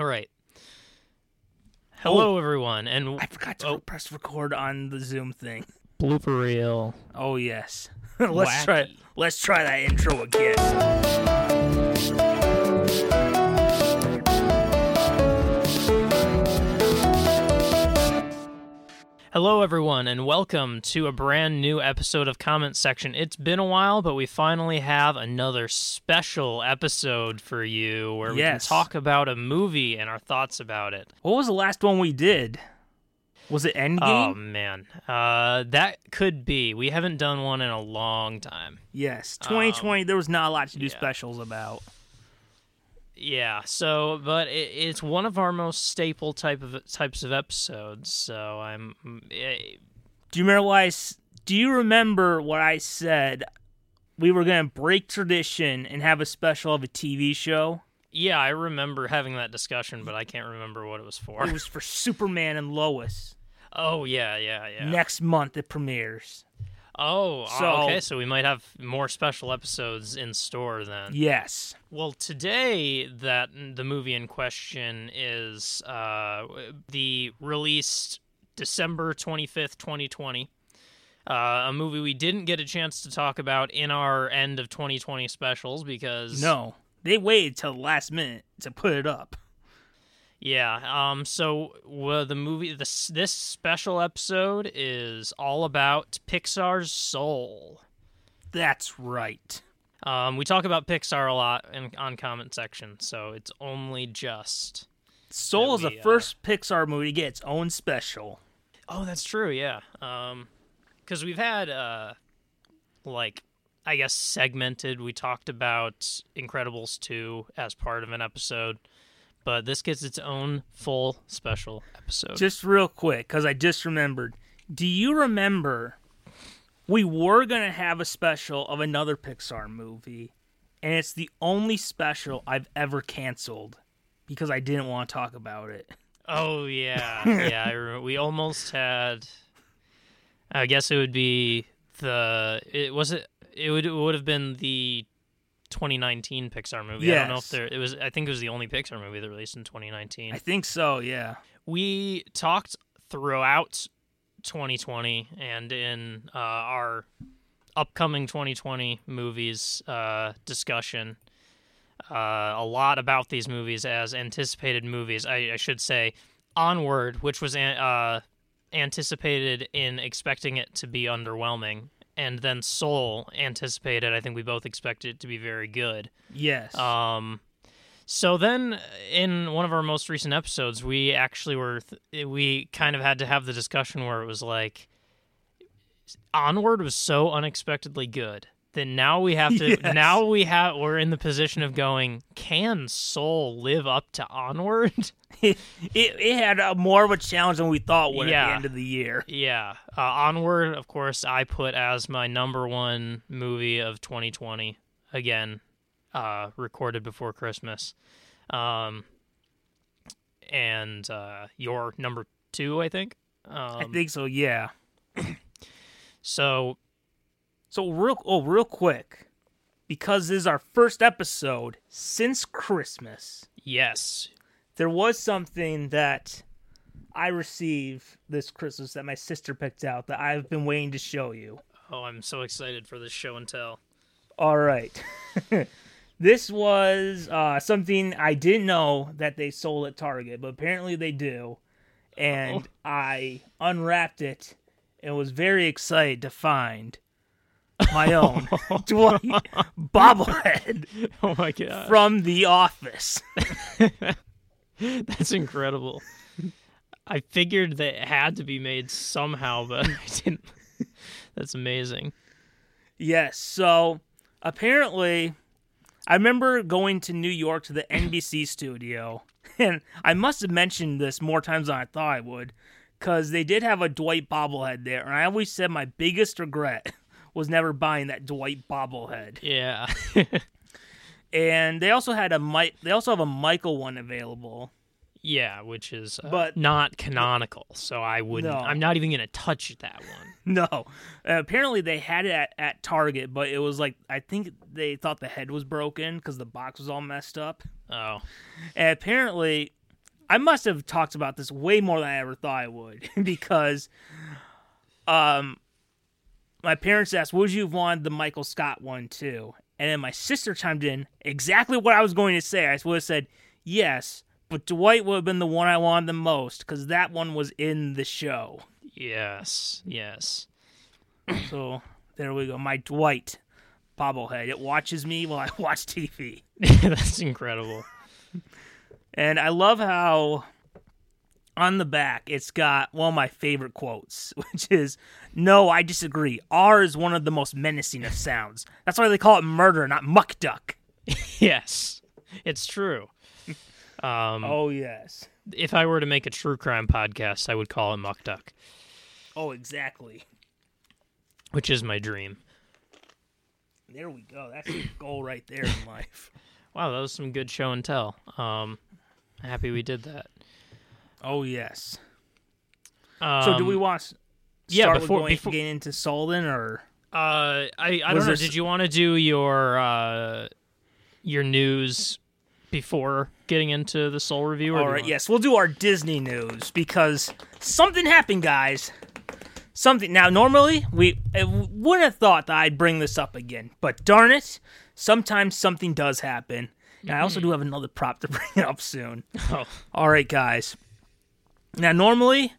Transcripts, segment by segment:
All right. Hello, everyone, and Oh. I forgot to Oh. press record on the Zoom thing. blooper reel. Oh yes. let's try. Let's try that intro again. Hello, everyone, and welcome to a brand new episode of Comment Section. It's been a while, but we finally have another special episode for you where we Yes. can talk about a movie and our thoughts about it. What was the last one we did? Was it Endgame? Oh man, uh, that could be. We haven't done one in a long time. yes. 2020. there was not a lot to do yeah. specials about. Yeah. So, but it, it's one of our most staple type of types of episodes. So I'm. eh, Do you remember s- Do you remember what I said? We were gonna break tradition and have a special of a TV show. Yeah, I remember having that discussion, but I can't remember what it was for. It was for Superman and Lois. Oh yeah, yeah, yeah. Next month it premieres. Oh, uh, So- okay. So we might have more special episodes in store then. Yes. Well, today that the movie in question is uh, the released December twenty fifth, twenty twenty. Uh, a movie we didn't get a chance to talk about in our end of 2020 specials because No. They waited till the last minute to put it up. Yeah. Um. So well, the movie this this special episode is all about Pixar's Soul. That's right. Um. We talk about Pixar a lot in on comment section, so it's only just. Soul is the uh, first Pixar movie to get its own special. Oh, that's true. Yeah. Um. Because we've had uh, like. I guess segmented. We talked about Incredibles 2 as part of an episode, but this gets its own full special episode. Just real quick, because I just remembered. Do you remember we were going to have a special of another Pixar movie, and it's the only special I've ever canceled because I didn't want to talk about it? Oh yeah, yeah. I remember. We almost had. I guess it would be the. It was it. It would it would have been the 2019 Pixar movie. I don't know if there. It was. I think it was the only Pixar movie that released in 2019. I think so, yeah. we talked throughout 2020 and in uh, our upcoming 2020 movies uh, discussion uh, a lot about these movies as anticipated movies. I, I should say Onward, which was an- uh, anticipated in expecting it to be underwhelming, and then Soul, anticipated. I think we both expected it to be very good. Yes. Um, so then, in one of our most recent episodes, we actually were th- we kind of had to have the discussion where it was like, Onward was so unexpectedly good that now we have to Yes. now we have we're in the position of going, can Soul live up to Onward? it, it had a, more of a challenge than we thought would at Yeah. the end of the year. yeah, uh, Onward, of course, I put as my number one movie of 2020. Again, uh, recorded before Christmas. Um, and uh, your number two, I think. Um, I think so, yeah. so. So real oh real quick, because this is our first episode since Christmas, Yes, there was something that I received this Christmas that my sister picked out that I've been waiting to show you. Oh, I'm so excited for this show and tell. All right. this was uh, something I didn't know that they sold at Target, but apparently they do. And I unwrapped it and was very excited to find my oh. own Dwight bobblehead Oh my god, from The Office. that's incredible. I figured that it had to be made somehow, but I didn't. That's amazing. Yes. So apparently, I remember going to New York to the NBC studio, and I must have mentioned this more times than I thought I would, because they did have a Dwight bobblehead there, and I always said my biggest regret was never buying that Dwight bobblehead. Yeah. And they also had a Mike. They also have a Michael one available. yeah, which is uh, But- not canonical, so I wouldn't. No. I'm not even gonna touch that one. No, uh, apparently they had it at, at Target, but it was like I think they thought the head was broken because the box was all messed up. Oh, And apparently, I must have talked about this way more than I ever thought I would because um my parents asked, Would you have wanted the Michael Scott one too? And then my sister chimed in exactly what I was going to say. I would have said yes, but Dwight would have been the one I wanted the most because that one was in the show. Yes, yes. So there we go. My Dwight bobblehead. It watches me while I watch TV. That's incredible. And I love how on the back it's got one of my favorite quotes, which is No, I disagree. R is one of the most menacing of sounds. That's why they call it murder, not muck duck. yes, it's true. Um, Oh, yes. If I were to make a true crime podcast, I would call it Muck Duck, Oh, exactly. which is my dream. There we go. That's the goal right there in life. Wow, that was some good show and tell. Um, happy we did that. Oh, yes. Um, So, do we want to yeah, before- going, before- getting into Solden or? Uh, I I don't know. Did you want to do your uh your news before getting into the Soul review? All right, yes, we'll do our Disney news because something happened, guys. Something. Now, normally we wouldn't have thought that I'd bring this up again, but darn it, sometimes something does happen. And I also do have another prop to bring up soon. Oh, All right, guys. Now, normally,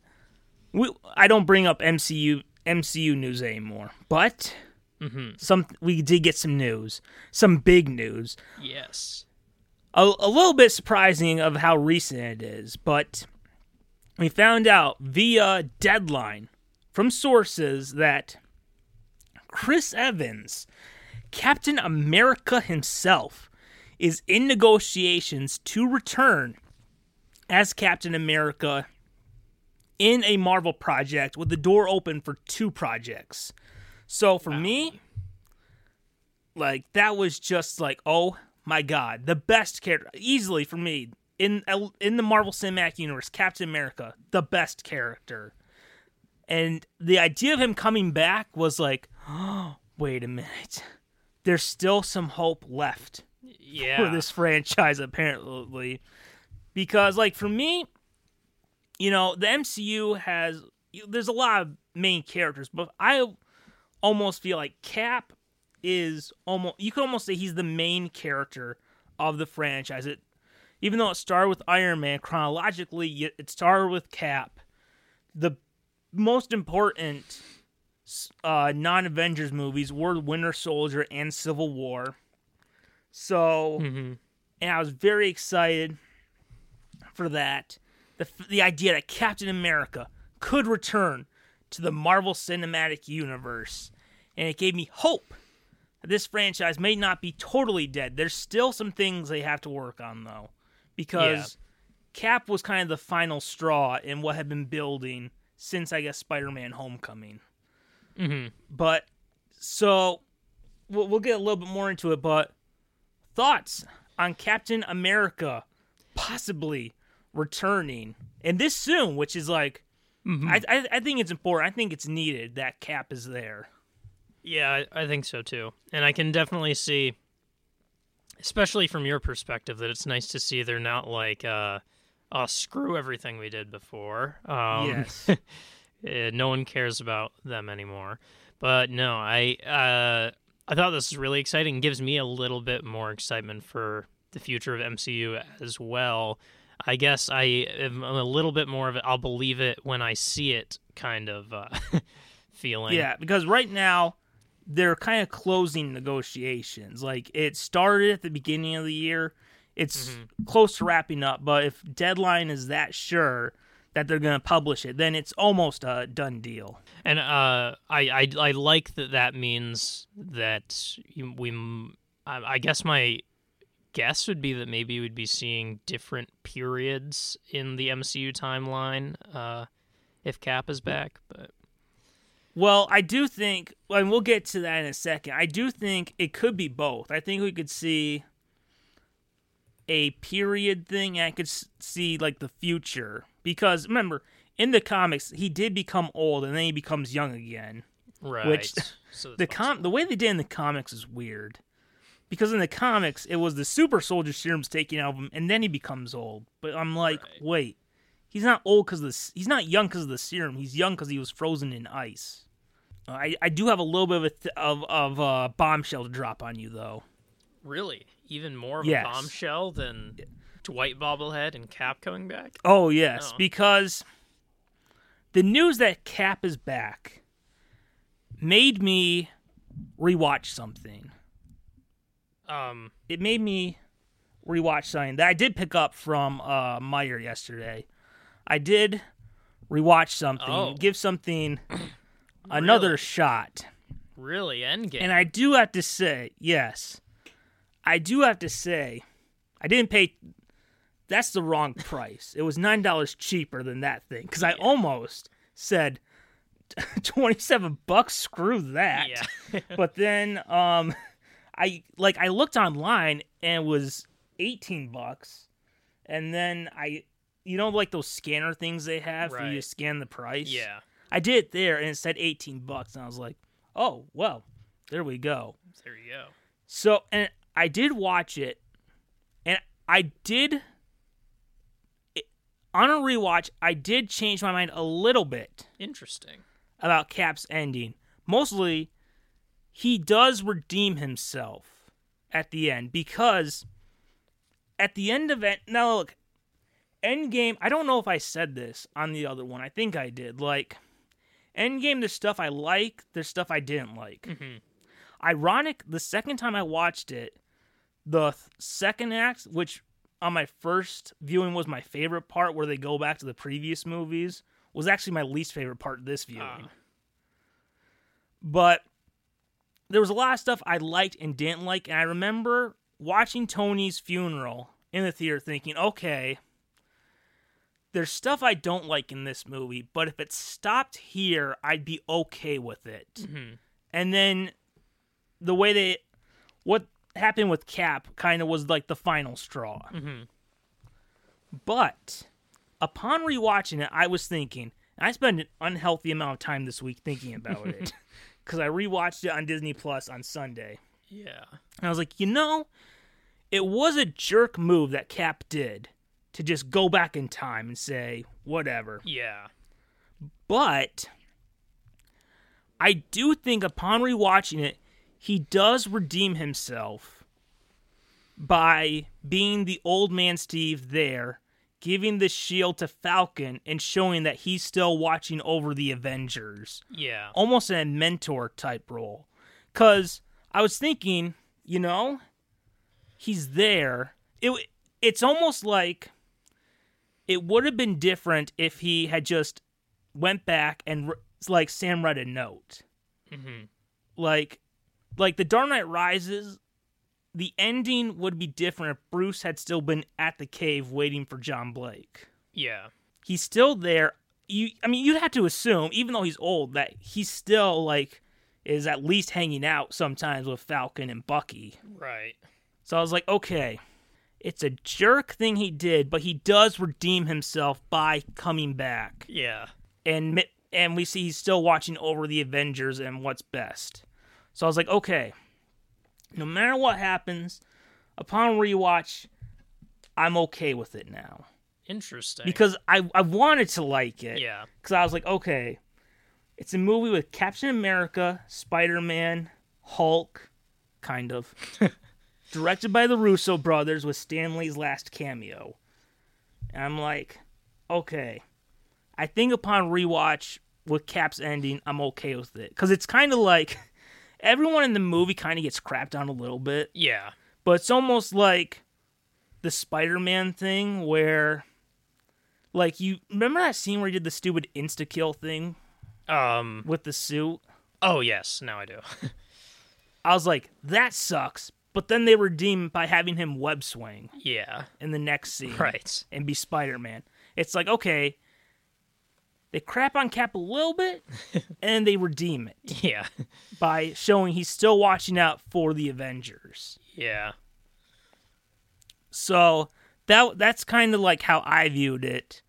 we I don't bring up MCU MCU news anymore, but mm-hmm. some we did get some news, some big news yes. a, a little bit surprising of how recent it is, but we found out via deadline from sources that Chris Evans, Captain America himself, is in negotiations to return as Captain America in a Marvel project with the door open for two projects. So for me, like that was just like oh my god the best character easily for me in in the marvel cinematic universe captain america the best character and the idea of him coming back was like oh, wait a minute there's still some hope left Yeah. for this franchise apparently because like for me you know the mcu has there's a lot of main characters but i almost feel like cap is almost you could almost say he's the main character of the franchise it even though it started with iron man chronologically it started with cap the most important uh, non-avengers movies were winter soldier and civil war so Mhm. and I was very excited for that. The the idea that Captain America could return to the Marvel Cinematic Universe, and it gave me hope that this franchise may not be totally dead. There's still some things they have to work on though, because Cap was kind of the final straw in what had been building since I guess Spider-Man: Homecoming. Mhm. But so we'll, we'll get a little bit more into it. But thoughts on Captain America possibly returning and this soon, which is like I, I I think it's important. I think it's needed that Cap is there. Yeah, I, I think so too. And I can definitely see, especially from your perspective, that it's nice to see they're not like, uh, oh, screw everything we did before. Um, yes. eh, no one cares about them anymore. But no, I uh, I thought this was really exciting. Gives me a little bit more excitement for the future of MCU as well. I guess I am a little bit more of it. I'll believe it when I see it, kind of uh, feeling. Yeah, because right now they're kind of closing negotiations. Like it started at the beginning of the year. It's close to wrapping up, but if deadline is that sure that they're going to publish it, then it's almost a done deal. And uh, I, I I like that. That means that we. I guess my guess would be that maybe we'd be seeing different periods in the MCU timeline uh, if Cap is back. But Well, I do think, and we'll get to that in a second. I do think it could be both. I think we could see a period thing, and I could see like the future. Because remember, in the comics, he did become old, and then he becomes young again. right, Which- so The com, the way they did in the comics is weird. Because in the comics it was the super soldier serum's taking out of him and then he becomes old. But I'm like, Right. wait, he's not old because the he's not young because of the serum. He's young because he was frozen in ice. Uh, I, I do have a little bit of a th- of of uh, bombshell to drop on you though. Really? Even more of Yes. a bombshell than Dwight Bobblehead and Cap coming back? Oh yes, Oh. because the news that Cap is back made me rewatch something. Um, It made me rewatch something that I did pick up from uh, Meyer yesterday. I did rewatch something, Oh. give something another Really? shot. really, Endgame. And I do have to say, yes, I do have to say, I didn't pay. That's the wrong price. It was nine dollars cheaper than that thing because I almost said twenty-seven bucks. Screw that. yeah. But then, um, I like I looked online and it was eighteen bucks, and then I, you know, like those scanner things they have for you scan the price. yeah. I did it there and it said eighteen bucks, and I was like, oh well, there we go. There you go. So, and I did watch it, and I did it- on a rewatch. I did change my mind a little bit Interesting. about Cap's ending. Mostly, he does redeem himself at the end because at the end of it. Now, look, Endgame. I don't know if I said this on the other one. I think I did. Like, Endgame. There's stuff I like. There's stuff I didn't like. hmm Ironic. The second time I watched it, the th- second act, which on my first viewing was my favorite part, where they go back to the previous movies, was actually my least favorite part of this viewing. Ah. But there was a lot of stuff I liked and didn't like, and I remember watching Tony's funeral in the theater thinking, okay, there's stuff I don't like in this movie, but if it stopped here, I'd be okay with it. Mhm. And then the way they, what happened with Cap kind of was like the final straw. Mhm. But upon rewatching it, I was thinking, I spent an unhealthy amount of time this week thinking about it because I rewatched it on Disney Plus on Sunday. Yeah. And I was like, you know, it was a jerk move that Cap did to just go back in time and say, whatever. Yeah. But I do think upon rewatching it, he does redeem himself by being the old man Steve there, giving the shield to Falcon and showing that he's still watching over the Avengers. Yeah. Almost in a mentor type role. Cuz I was thinking, you know, he's there. It it's almost like it would have been different if he had just went back and like Sam read a note. hmm Like like the Dark Knight Rises the ending would be different if Bruce had still been at the cave waiting for John Blake. Yeah. He's still there. You I mean you'd have to assume even though he's old that he's still like is at least hanging out sometimes with Falcon and Bucky. Right. So I was like, okay, it's a jerk thing he did, but he does redeem himself by coming back. Yeah. And and we see he's still watching over the Avengers and what's best. So I was like, okay, no matter what happens, upon rewatch, I'm okay with it now Interesting. because I I wanted to like it. yeah. Because I was like, okay, it's a movie with Captain America, Spider Man, Hulk, kind of. Directed by the Russo brothers with Stan Lee's last cameo. And I'm like, okay. I think upon rewatch with Cap's ending, I'm okay with it. Because it's kind of like everyone in the movie kind of gets crapped on a little bit. Yeah. But it's almost like the Spider Man thing where, like, you remember that scene where he did the stupid insta kill thing Um. with the suit? Oh yes. Now I do. I was like, that sucks. But then they redeem by having him web swing yeah. in the next scene Right. and be Spider Man. It's like, okay, they crap on Cap a little bit and they redeem it Yeah. by showing he's still watching out for the Avengers. Yeah. So that that's kind of like how I viewed it.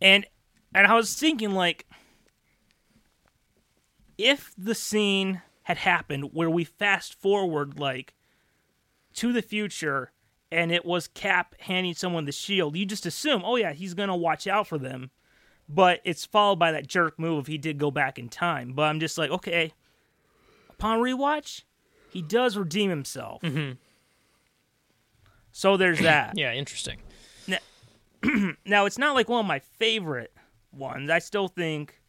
And and I was thinking like if the scene had happened where we fast forward like to the future and it was Cap handing someone the shield, you just assume, oh yeah, he's gonna watch out for them. But it's followed by that jerk move if he did go back in time. But I'm just like, okay. Upon rewatch, he does redeem himself. Mhm. So there's that. Yeah, interesting. Now it's not like one of my favorite ones. I still think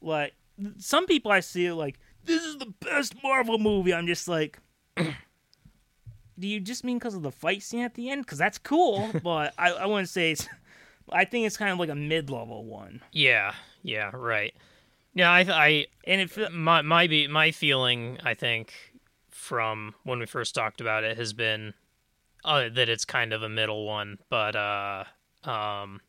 like some people I see like this is the best Marvel movie. I'm just like do you just mean because of the fight scene at the end? Because that's cool, but I, I wouldn't say it's. I think it's kind of like a mid-level one, Yeah, yeah, right. Yeah, I, I and it my my be my feeling I think from when we first talked about it has been uh, that it's kind of a middle one, but uh um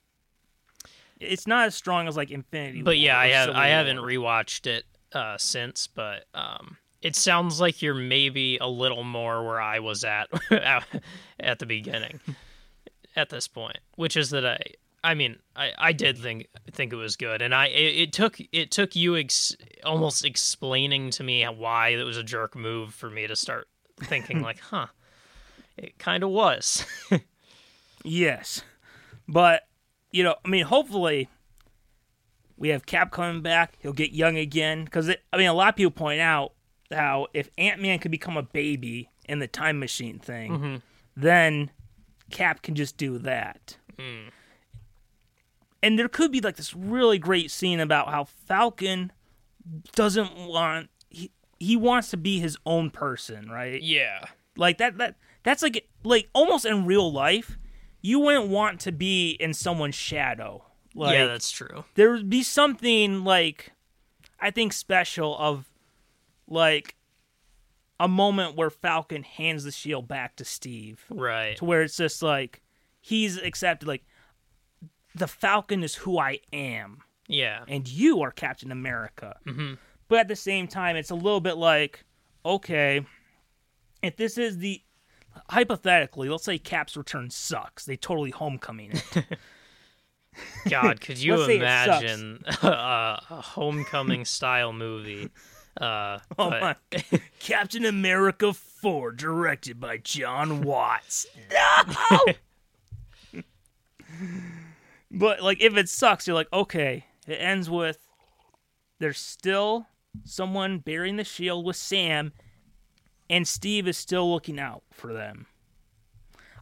it's not as strong as like Infinity. but yeah, I have Civil I haven't rewatched it uh since, but um it sounds like you're maybe a little more where I was at at the beginning at this point, which is that I I mean, I, I did think think it was good, and I it, it took it took you ex, almost explaining to me why it was a jerk move for me to start thinking like, huh, it kind of was. Yes, but you know, I mean, hopefully we have Cap coming back. He'll get young again because I mean, a lot of people point out how if Ant Man could become a baby in the time machine thing, Mm-hmm. then Cap can just do that. Mm. And there could be like this really great scene about how Falcon doesn't want he, he wants to be his own person, right? yeah, Like that that that's like like almost in real life, you wouldn't want to be in someone's shadow. Like yeah, that's true. there would be something like I think special of like a moment where Falcon hands the shield back to Steve Right. to where it's just like he's accepted like the Falcon is who I am Yeah. and you are Captain America. Mhm. But at the same time, it's a little bit like, okay, if this is the hypothetically, let's say Cap's return sucks, they totally homecoming it. God, could you Let's say it sucks. imagine a, a homecoming style movie? Uh, oh but- my, Captain America Four, directed by Jon Watts. No. But like, if it sucks, you're like, okay, it ends with there's still someone bearing the shield with Sam, and Steve is still looking out for them.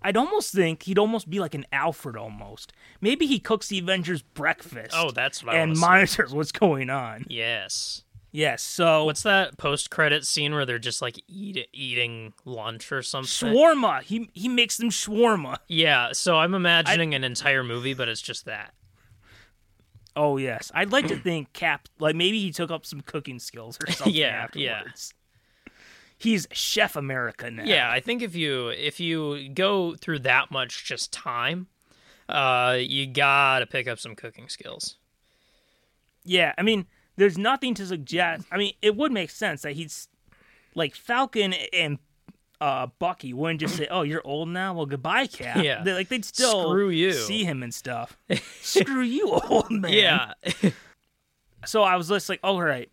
I'd almost think he'd almost be like an Alfred almost. Maybe he cooks the Avengers breakfast. oh, that's what I and monitors what's going on. Yes. Yes, so What's that post credit scene where they're just like eat, eating lunch or something? shawarma. He he makes them shawarma. Yeah, so I'm imagining an entire movie, but it's just that. Oh yes, I'd like to think Cap like maybe he took up some cooking skills or something Yeah, yeah. afterwards. He's Chef America now. Yeah, I think if you if you go through that much just time, uh, you gotta pick up some cooking skills. Yeah, I mean, there's nothing to suggest. I mean, it would make sense that he's like Falcon and uh, Bucky wouldn't just say, "Oh, you're old now. Well, goodbye, Cap." Yeah. They, like they'd still Screw you. see him and stuff. Screw you, old man. Yeah, So I was just like, all right,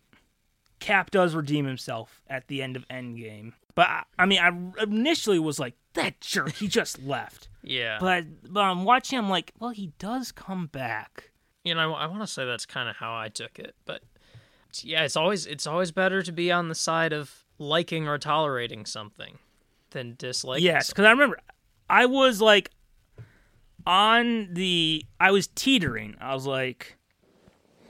Cap does redeem himself at the end of Endgame. But I, I mean, I initially was like, that jerk, he just left. yeah. But but I'm watching, I'm like, well, he does come back. you know, I, want to say that's kind of how I took it, but yeah, it's always it's always better to be on the side of liking or tolerating something than disliking. yes, because I remember I was like on the, I was teetering. I was like,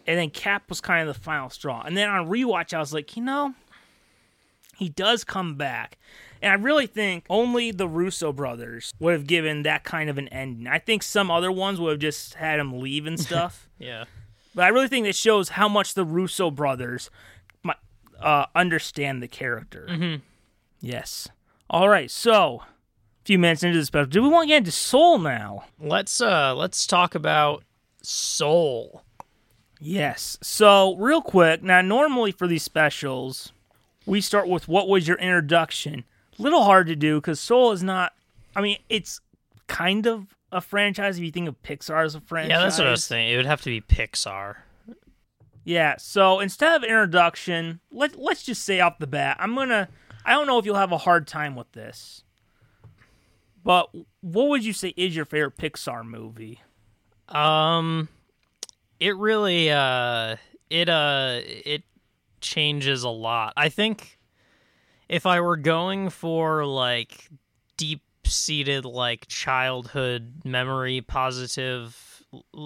and then Cap was kind of the final straw. And then on rewatch, I was like, you know, he does come back. And I really think only the Russo brothers would have given that kind of an ending. I think some other ones would have just had him leave and stuff. yeah, but I really think it shows how much the Russo brothers uh, understand the character. Mhm. Yes. All right. So, a few minutes into the special, do we want to get into Soul now? let's uh let's talk about Soul. Yes. So, real quick, now normally for these specials, we start with what was your introduction. Little hard to do because Soul is not. I mean, it's kind of a franchise if you think of Pixar as a franchise. Yeah, that's what I was thinking. It would have to be Pixar. Yeah. So instead of introduction, let let's just say off the bat, I'm gonna. I don't know if you'll have a hard time with this, But what would you say is your favorite Pixar movie? Um, it really uh it uh it changes a lot. I think if I were going for like deep seated like childhood memory positive,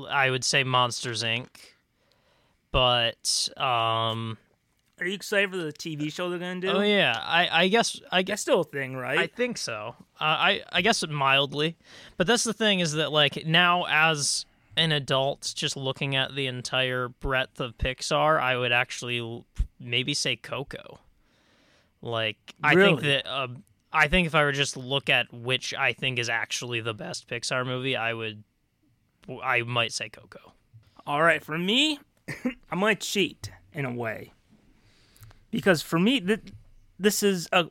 I would say Monsters Inc. But um, Are you excited for the TV show they're gonna do? oh yeah, I I guess I guess That's still a thing, right? I think so. Uh, I I guess mildly, but that's the thing is that like now as an adult, just looking at the entire breadth of Pixar, I would actually maybe say Coco. Like I think that uh, I think if I were just look at which I think is actually the best Pixar movie, I would I might say Coco. All right, for me, I'm gonna cheat in a way because for me, th- this is a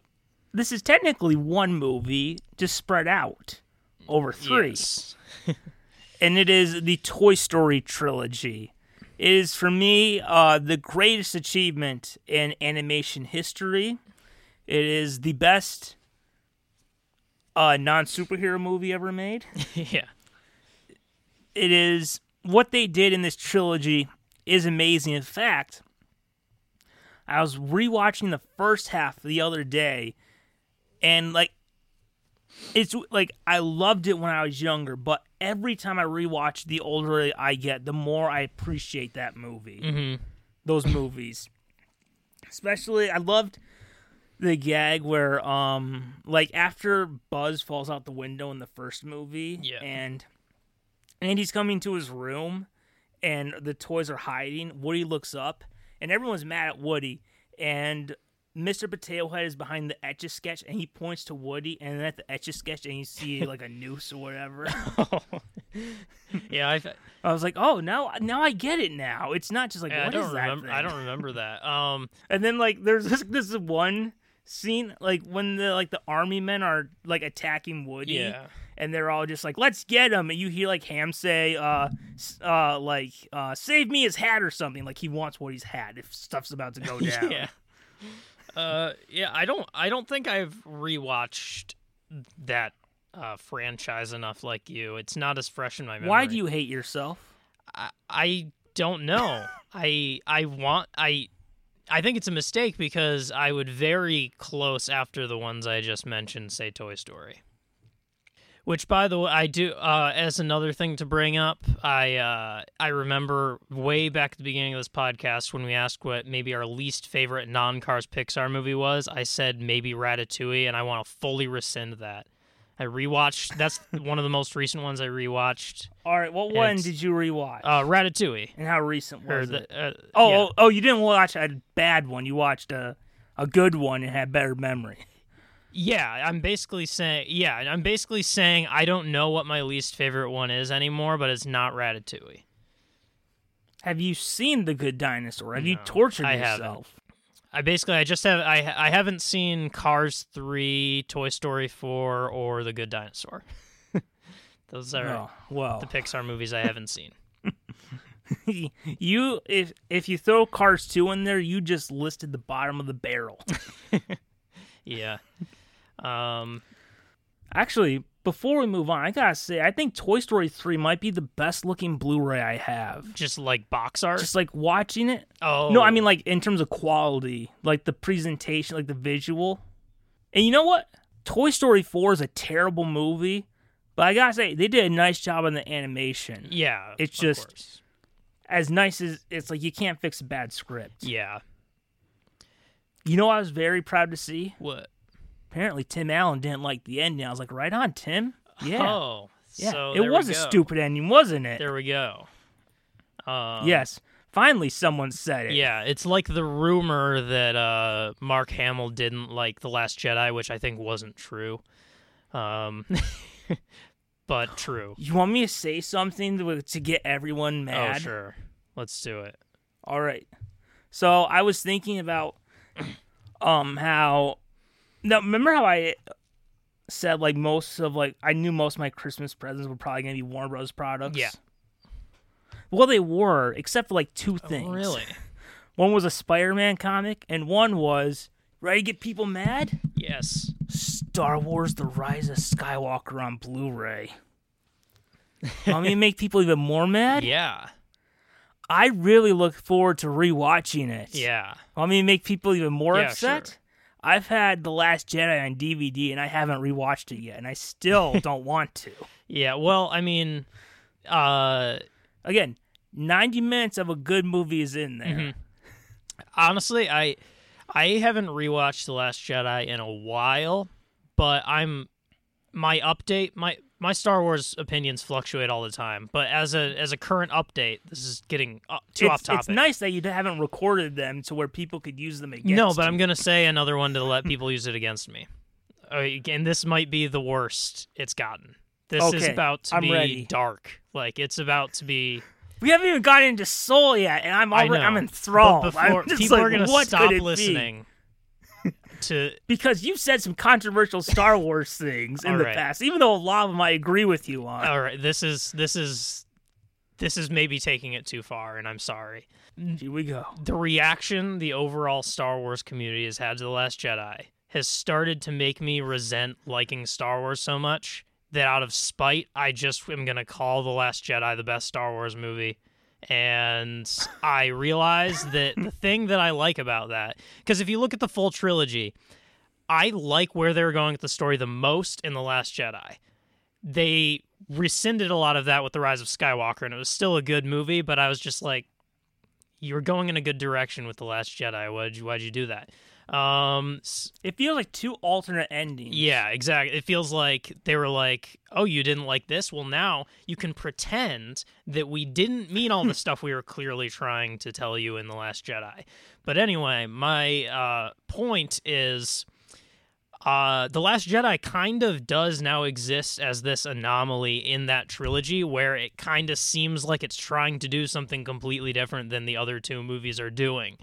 this is technically one movie just spread out over three, Yes. and it is the Toy Story trilogy. It is for me uh, the greatest achievement in animation history. It is the best uh, non superhero movie ever made. yeah. it is what they did in this trilogy is amazing. In fact, I was rewatching the first half the other day, and like, it's like I loved it when I was younger, but every time I rewatch, the older I get, the more I appreciate that movie, Mhm. those movies. Especially, I loved the gag where, um, like after Buzz falls out the window in the first movie, Yeah. and Andy's coming to his room, and the toys are hiding. Woody looks up, and everyone's mad at Woody, and Mr. Potato Head is behind the etch a sketch, and he points to Woody, and then at the etch a sketch, and you see like a noose or whatever. yeah, I, I was like, oh, now now I get it. Now it's not just like I what don't is that remember. I don't remember that. Um, And then like there's this, this one scene like when the like the army men are like attacking Woody. yeah. And they're all just like, "Let's get him!" And you hear like Ham say, "Uh, uh, like, uh, save me his hat or something." Like he wants Woody's hat if stuff's about to go down. Yeah. Uh, yeah, I don't. I don't think I've rewatched that uh, franchise enough like you. It's not as fresh in my memory. Why do you hate yourself? I, I don't know. I I want I. I think it's a mistake because I would very close after the ones I just mentioned say Toy Story. Which, by the way, I do. Uh, as another thing to bring up, I uh, I remember way back at the beginning of this podcast when we asked what maybe our least favorite non-Cars Pixar movie was. I said maybe Ratatouille, and I want to fully rescind that. I rewatched. That's one of the most recent ones I rewatched. All right, what one It's- did you rewatch? Uh, Ratatouille. and how recent was it? uh, Oh, yeah. oh, oh, you didn't watch a bad one. You watched a a good one and had better memory. Yeah, I'm basically saying yeah, I'm basically saying I don't know what my least favorite one is anymore, but it's not Ratatouille. Have you seen The Good Dinosaur? Have you tortured I yourself? I basically I just have I I haven't seen Cars 3, Toy Story 4 or The Good Dinosaur. Those are Oh, well, the Pixar movies I haven't seen. you if if you throw Cars two in there, you just listed the bottom of the barrel. Yeah. Um Actually, before we move on, I gotta say, I think Toy Story three might be the best looking Blu-ray I have. just like box art. Just like watching it. oh. No, I mean oh. like in terms of quality, like the presentation, like the visual. And you know what? Toy Story 4 is a terrible movie, but I gotta say, they did a nice job on the animation. yeah. it's just- course. As nice as it's like you can't fix a bad script. Yeah. You know what I was very proud to see? What? Apparently Tim Allen didn't like the ending. I was like, right on, Tim. Yeah. Oh. yeah. So it was a stupid ending, wasn't it? There we go. Um, yes. Finally someone said it. Yeah, it's like the rumor that uh, Mark Hamill didn't like The Last Jedi, which I think wasn't true. Um, but true. You want me to say something to, to get everyone mad? Oh, sure. Let's do it. All right. So I was thinking about um how now remember how I said like most of like I knew most of my Christmas presents were probably gonna be Warner Bros. products. Yeah. Well, they were, except for like two oh, things. Oh, really? One was a Spider-Man comic, and one was ready to get people mad. Yes. Star Wars: The Rise of Skywalker on Blu-ray. I mean, make people even more mad. Yeah. I really look forward to rewatching it. Yeah. I mean, make people even more Yeah, upset. sure. I've had The Last Jedi on DVD and I haven't rewatched it yet, and I still don't want to. Yeah. Well, I mean, uh, Again, 90 minutes of a good movie is in there. Mhm. honestly, I I haven't rewatched The Last Jedi in a while, but I'm my update my my Star Wars opinions fluctuate all the time. But as a as a current update, this is getting uh, too It's, off topic. it's nice that you haven't recorded them to where people could use them against no, but I'm gonna say another one to let people use it against me. Uh, and this might be the worst it's gotten. This is about to I'm be ready. dark. Like it's about to be. We haven't even gotten into Soul yet, and I'm already. I'm enthralled. before I'm people like, are gonna stop it be? To because you've said some controversial Star Wars things in All the right. past, even though a lot of them I agree with you on. all right this is this is this is maybe taking it too far and i'm sorry Here we go. the reaction the overall star wars community has had to the last jedi has started to make me resent liking star wars so much that out of spite i just am going to call the last jedi the best star wars movie and i realize that the thing that i like about that because if you look at the full trilogy i like where they're going with the story the most in the last jedi. They rescinded a lot of that with the rise of skywalker and it was still a good movie but i was just like you were going in a good direction with the last jedi. Why'd you why'd you do that um It feels like two alternate endings. yeah exactly it feels like they were like oh you didn't like this well now you can pretend that we didn't mean all the stuff we were clearly trying to tell you in the last jedi but anyway my uh point is uh, The Last Jedi kind of does now exist as this anomaly in that trilogy where it kind of seems like it's trying to do something completely different than the other two movies are doing.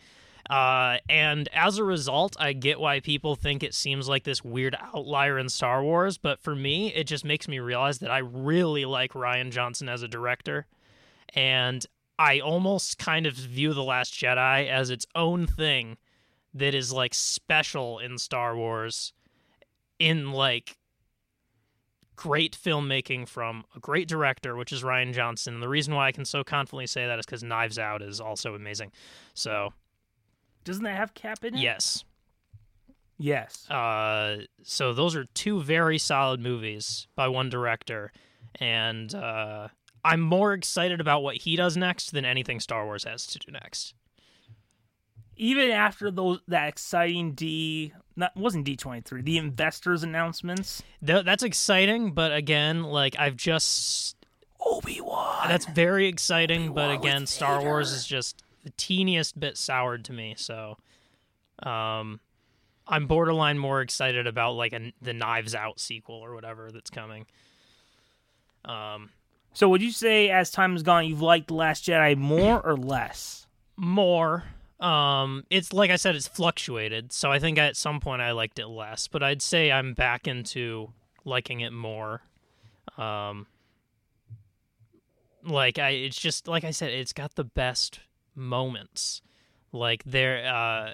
Uh, and as a result, I get why people think it seems like this weird outlier in Star Wars, but for me, it just makes me realize that I really like Rian Johnson as a director. And I almost kind of view The Last Jedi as its own thing that is like special in Star Wars in like great filmmaking from a great director, which is Rian Johnson. And the reason why I can so confidently say that is because Knives Out is also amazing. So Doesn't that have Cap in it? yes, Yes. uh, so those are two very solid movies by one director, and uh, I'm more excited about what he does next than anything Star Wars has to do next. Even after those that exciting D not wasn't D twenty three, the investors announcements. Th- that's exciting, but again, like I've just Obi Wan. that's very exciting, but Obi-Wan again, with Star Wars is just the teeniest bit soured to me. So, um, I'm borderline more excited about like a, the Knives Out sequel or whatever that's coming. Um, So would you say as time has gone you've liked The Last Jedi more or less? more. Um, it's like I said, it's fluctuated. So I think at some point I liked it less, but I'd say I'm back into liking it more. Um, like I, it's just like I said, it's got the best moments. Like there, uh,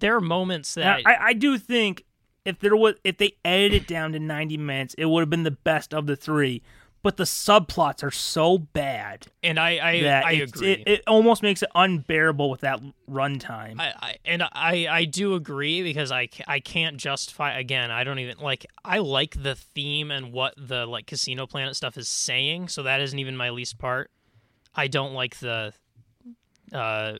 there are moments Now, that I, I do think if there was if they edited it down to ninety minutes, it would have been the best of the three. But the subplots are so bad and I, I, that I agree. it, it almost makes it unbearable with that runtime. I, I and I I do agree because I, I can't justify again I don't even like I like the theme and what the like Casino Planet stuff is saying so that isn't even my least part. I don't like the uh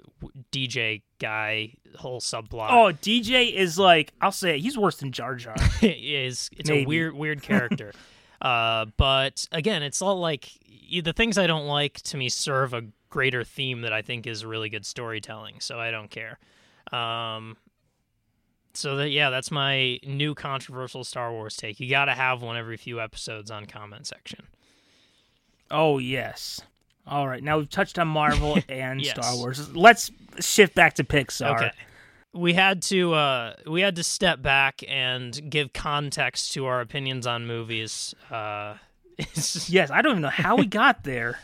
DJ guy whole subplot. Oh, DJ is like I'll say it, he's worse than Jar Jar. is it's Maybe. a weird weird character. uh, but again, it's all like the things I don't like to me serve a greater theme that I think is really good storytelling. So I don't care. Um, so that yeah, that's my new controversial Star Wars take. You got to have one every few episodes on comment section. oh yes. All right, now we've touched on Marvel and Yes. Star Wars. Let's shift back to Pixar. Okay. We had to uh, we had to step back and give context to our opinions on movies. Uh, Yes, I don't even know how we got there.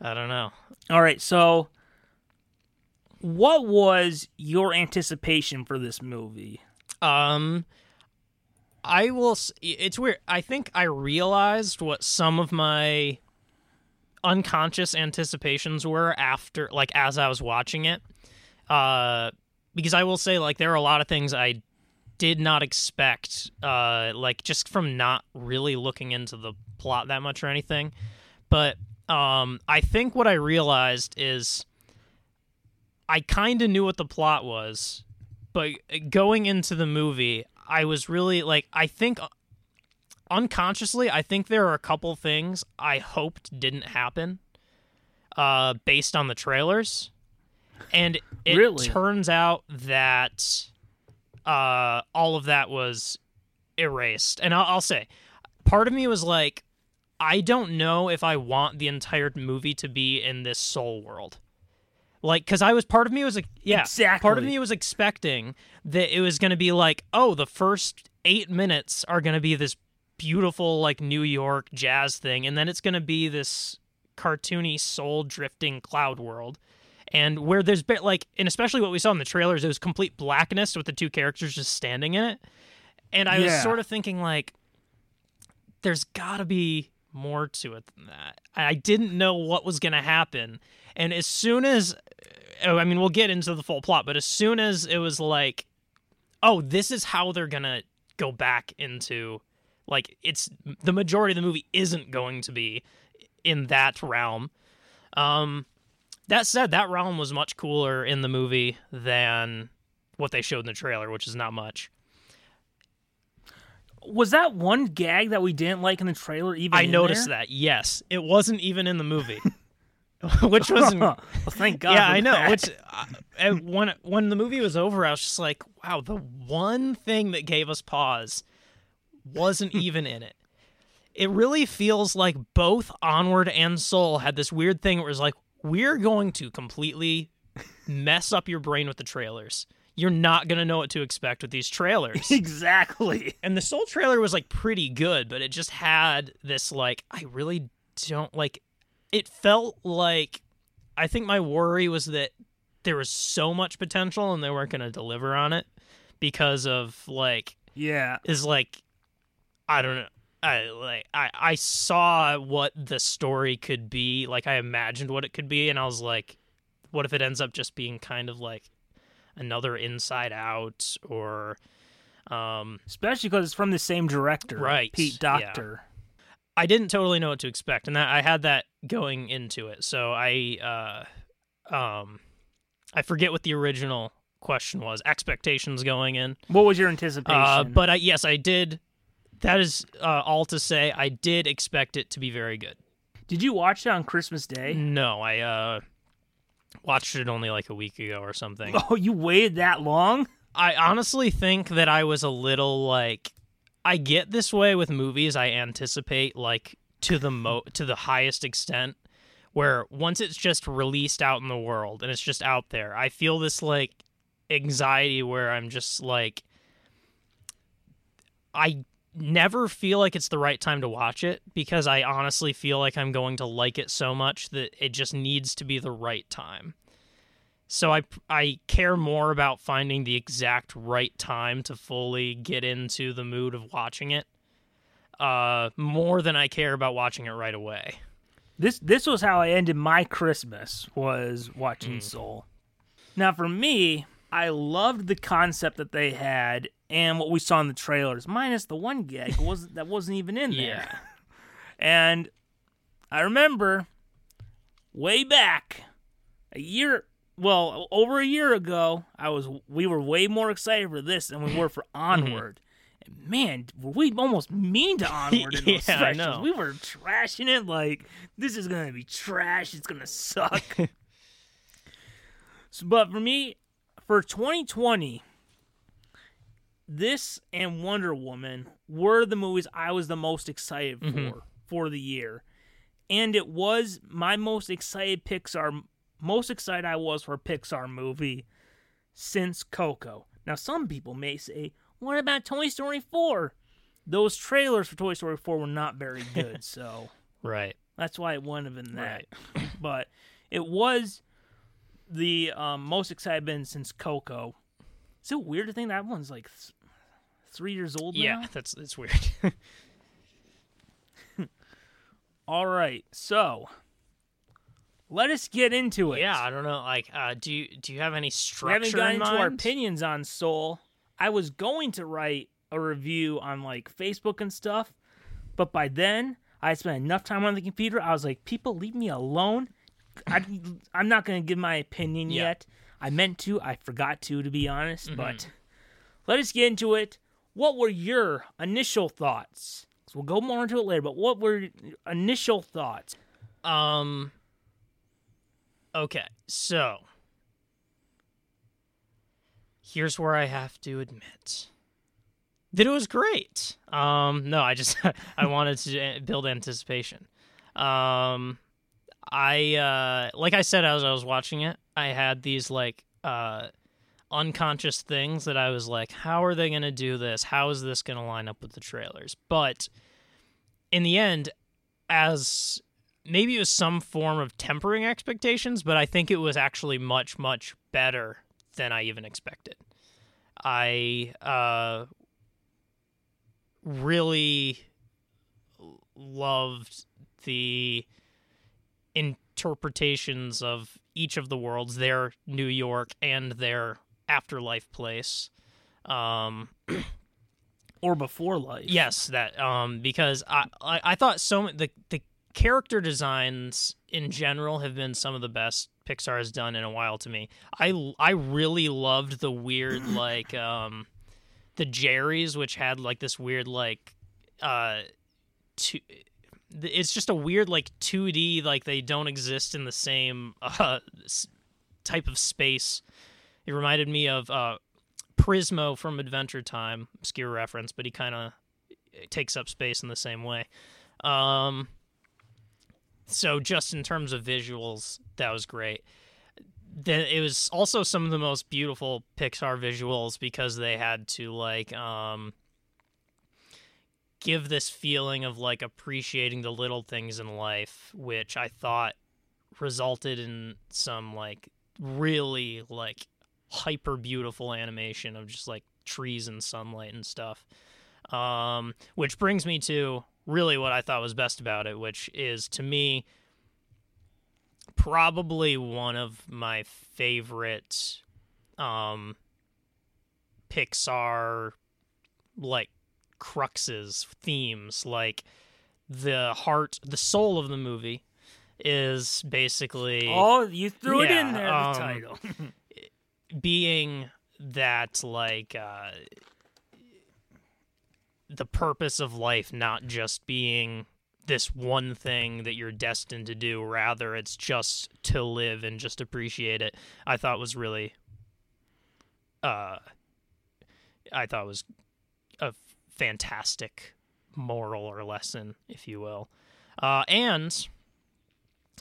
I don't know. All right, so what was your anticipation for this movie? Um, I will. It's weird. I think I realized what some of my unconscious anticipations were after, like, as I was watching it. Uh, because I will say, like, there are a lot of things I did not expect. Uh, like just from not really looking into the plot that much or anything. But um, I think what I realized is I kind of knew what the plot was, but going into the movie, I was really like, I think unconsciously, I think there are a couple things I hoped didn't happen uh, based on the trailers. And it Really? turns out that uh, all of that was erased. And I'll, I'll say, part of me was like, I don't know if I want the entire movie to be in this soul world. Like, because I was part of me was like, yeah, exactly. part of me was expecting that it was going to be like, oh, the first eight minutes are going to be this beautiful like New York jazz thing, and then it's going to be this cartoony soul drifting cloud world. And where there's bit like, and especially what we saw in the trailers, it was complete blackness with the two characters just standing in it. And I was sort of thinking like, there's got to be more to it than that. I didn't know what was going to happen. And as soon as, oh, I mean, we'll get into the full plot, but as soon as it was like, oh, this is how they're going to go back into, like, it's the majority of the movie isn't going to be in that realm. Um, that said, that realm was much cooler in the movie than what they showed in the trailer, which is not much. Was that one gag that we didn't like in the trailer? Even I noticed there? that. Yes, it wasn't even in the movie, which was well, thank God. yeah, I know. that. Which uh, when when the movie was over, I was just like, wow, the one thing that gave us pause wasn't even in it. It really feels like both Onward and Soul had this weird thing where it was like, we're going to completely mess up your brain with the trailers. You're not gonna know what to expect with these trailers. exactly. And the Soul trailer was like pretty good, but it just had this like I really don't like it felt like I think my worry was that there was so much potential and they weren't going to deliver on it because of like Yeah. is like I don't know I like I I saw what the story could be like I imagined what it could be and I was like what if it ends up just being kind of like another inside out or um Especially because it's from the same director, Right, Pete yeah. Docter. I didn't totally know what to expect, and that I had that going into it. So I, uh, um, I forget what the original question was. Expectations going in, What was your anticipation? uh, but I yes, I did. That is uh, all to say. I did expect it to be very good. Did you watch it on Christmas Day? No, I uh, watched it only like a week ago or something. Oh, you waited that long? I honestly think that I was a little like I get this way with movies. I anticipate like to the mo to the highest extent where once it's just released out in the world and it's just out there, I feel this like anxiety where I'm just like I never feel like it's the right time to watch it because I honestly feel like I'm going to like it so much that it just needs to be the right time. So I I care more about finding the exact right time to fully get into the mood of watching it, uh, more than I care about watching it right away. This this was how I ended my Christmas was watching Mm. Soul. Now for me, I loved the concept that they had and what we saw in the trailers, minus the one gag was that wasn't even in there. Yeah, And I remember way back a year well, over a year ago, I was we were way more excited for this than we were for mm-hmm. Onward. And man, were we almost mean to Onward in those Yeah. We were trashing it like this is gonna be trash, it's gonna suck. so, but for me, for 2020, this and Wonder Woman were the movies I was the most excited for Mhm. for the year. And it was my most excited Pixar most excited I was for a Pixar movie since Coco. Now some people may say, "What about Toy Story 4?" Those trailers for Toy Story 4 were not very good, so right. that's why it wouldn't have been that. but it was the um, most excited I've been since Coco. Is it weird to think that one's like th- three years old now. Yeah, that's it's weird. All right, so let us get into it. yeah, I don't know. Like, uh, do you do you have any structure? we haven't gotten in into our opinions on Soul. I was going to write a review on like Facebook and stuff, but by then I spent enough time on the computer. I was like, people, leave me alone. I, I'm not going to give my opinion Yeah. yet. I meant to. I forgot to, to be honest. Mm-hmm. But let us get into it. What were your initial thoughts? 'Cause we'll go more into it later. But what were your initial thoughts? Um. Okay, so here's where I have to admit that it was great. Um, no, I just I wanted to uh, build anticipation. Um, I uh, like I said as I was watching it, I had these like uh unconscious things that I was like, how are they going to do this? How is this going to line up with the trailers? But in the end, as maybe it was some form of tempering expectations, but I think it was actually much, much better than I even expected. I uh, really loved the interpretations of each of the worlds, their New York and their afterlife place. Um, Or before life? Yes, that um because I I, I thought so the the character designs in general have been some of the best Pixar has done in a while to me. I I really loved the weird like um the Jerrys which had like this weird like uh two it's just a weird like 2D like they don't exist in the same uh type of space. It reminded me of uh Prismo from Adventure Time, obscure reference, but he kind of takes up space in the same way. Um, so just in terms of visuals, that was great. Then it was also some of the most beautiful Pixar visuals because they had to like um give this feeling of like appreciating the little things in life, which I thought resulted in some like really like hyper beautiful animation of just like trees and sunlight and stuff. Um, which brings me to really what I thought was best about it, which is to me probably one of my favorite um Pixar like cruxes, themes, like the heart, the soul of the movie is basically Oh, you threw it in Yeah, there, the um, title. being that like uh the purpose of life not just being this one thing that you're destined to do rather it's just to live and just appreciate it i thought was really uh i thought was a fantastic moral or lesson if you will. Uh and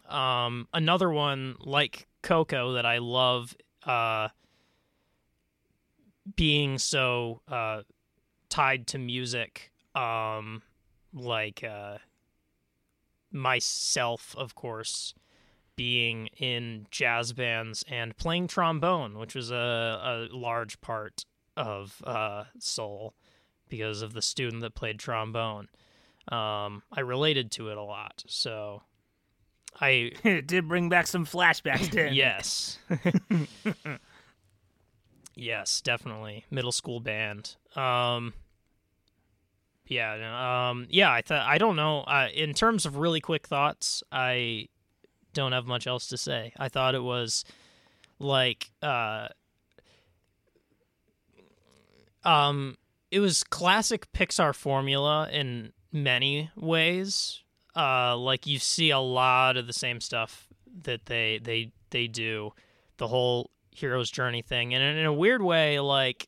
um another one like coco that i love uh being so uh tied to music um like uh myself of course being in jazz bands and playing trombone which was a, a large part of uh soul because of the student that played trombone um i related to it a lot so i it did bring back some flashbacks, didn't yes. yes, definitely. Middle school band. Um yeah, um yeah, I thought I don't know. Uh, in terms of really quick thoughts, I don't have much else to say. I thought it was like uh um it was classic Pixar formula in many ways. Uh like you see a lot of the same stuff that they they they do the whole hero's journey thing. And in a weird way like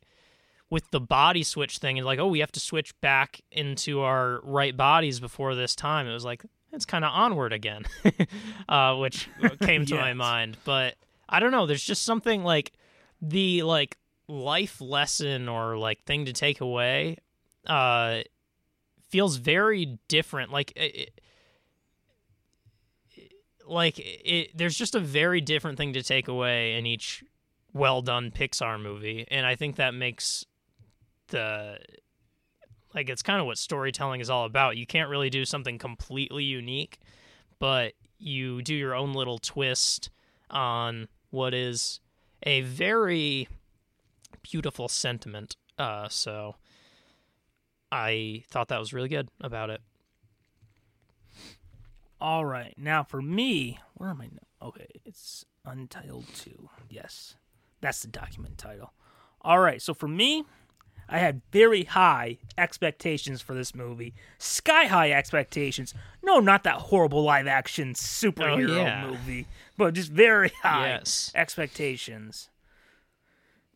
with the body switch thing and like oh we have to switch back into our right bodies before this time. It was like it's kind of onward again uh which came to my mind. But i don't know there's just something like the like life lesson or like thing to take away uh feels very different like it, like it there's just a very different thing to take away in each well done Pixar movie and I think that makes the like it's kind of what storytelling is all about. You can't really do something completely unique, but you do your own little twist on what is a very beautiful sentiment. Uh, so I thought that was really good about it. All right. Now for me, where am I? now? Okay, it's Untitled 2. Yes. That's the document title. All right. So for me, I had very high expectations for this movie. Sky high expectations. No, not that horrible live action superhero Oh, yeah. movie, but just very high Yes. expectations.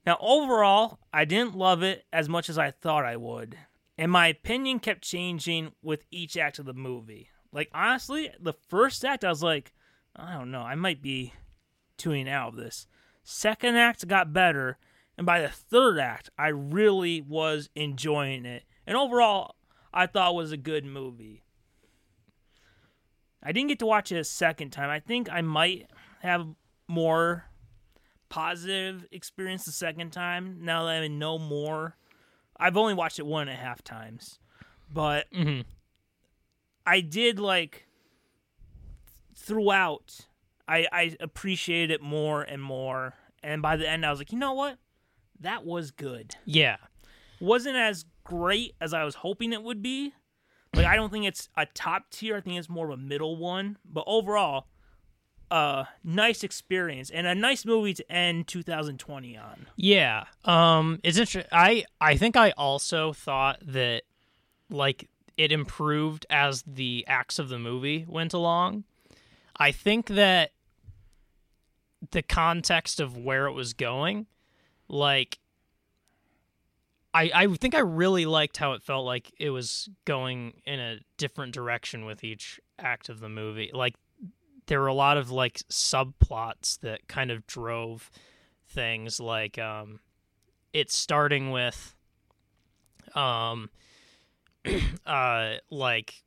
Now, overall, I didn't love it as much as I thought I would, and my opinion kept changing with each act of the movie. Like, honestly, the first act, I was like, I don't know, I might be tuning out of this. Second act got better, and by the third act, I really was enjoying it. And overall, I thought it was a good movie. I didn't get to watch it a second time. I think I might have more positive experience the second time now that I know more. I've only watched it one and a half times, but hmm I did like throughout. I I appreciated it more and more, and by the end, I was like, you know what, that was good. Yeah. wasn't as great as I was hoping it would be. Like I don't think it's a top tier. I think it's more of a middle one. But overall, uh nice experience and a nice movie to end 2020 on. Yeah. Um it's interesting. I I think I also thought that like it improved as the acts of the movie went along. I think that the context of where it was going like I I think I really liked how it felt like it was going in a different direction with each act of the movie. Like there were a lot of like subplots that kind of drove things like um it's starting with um uh like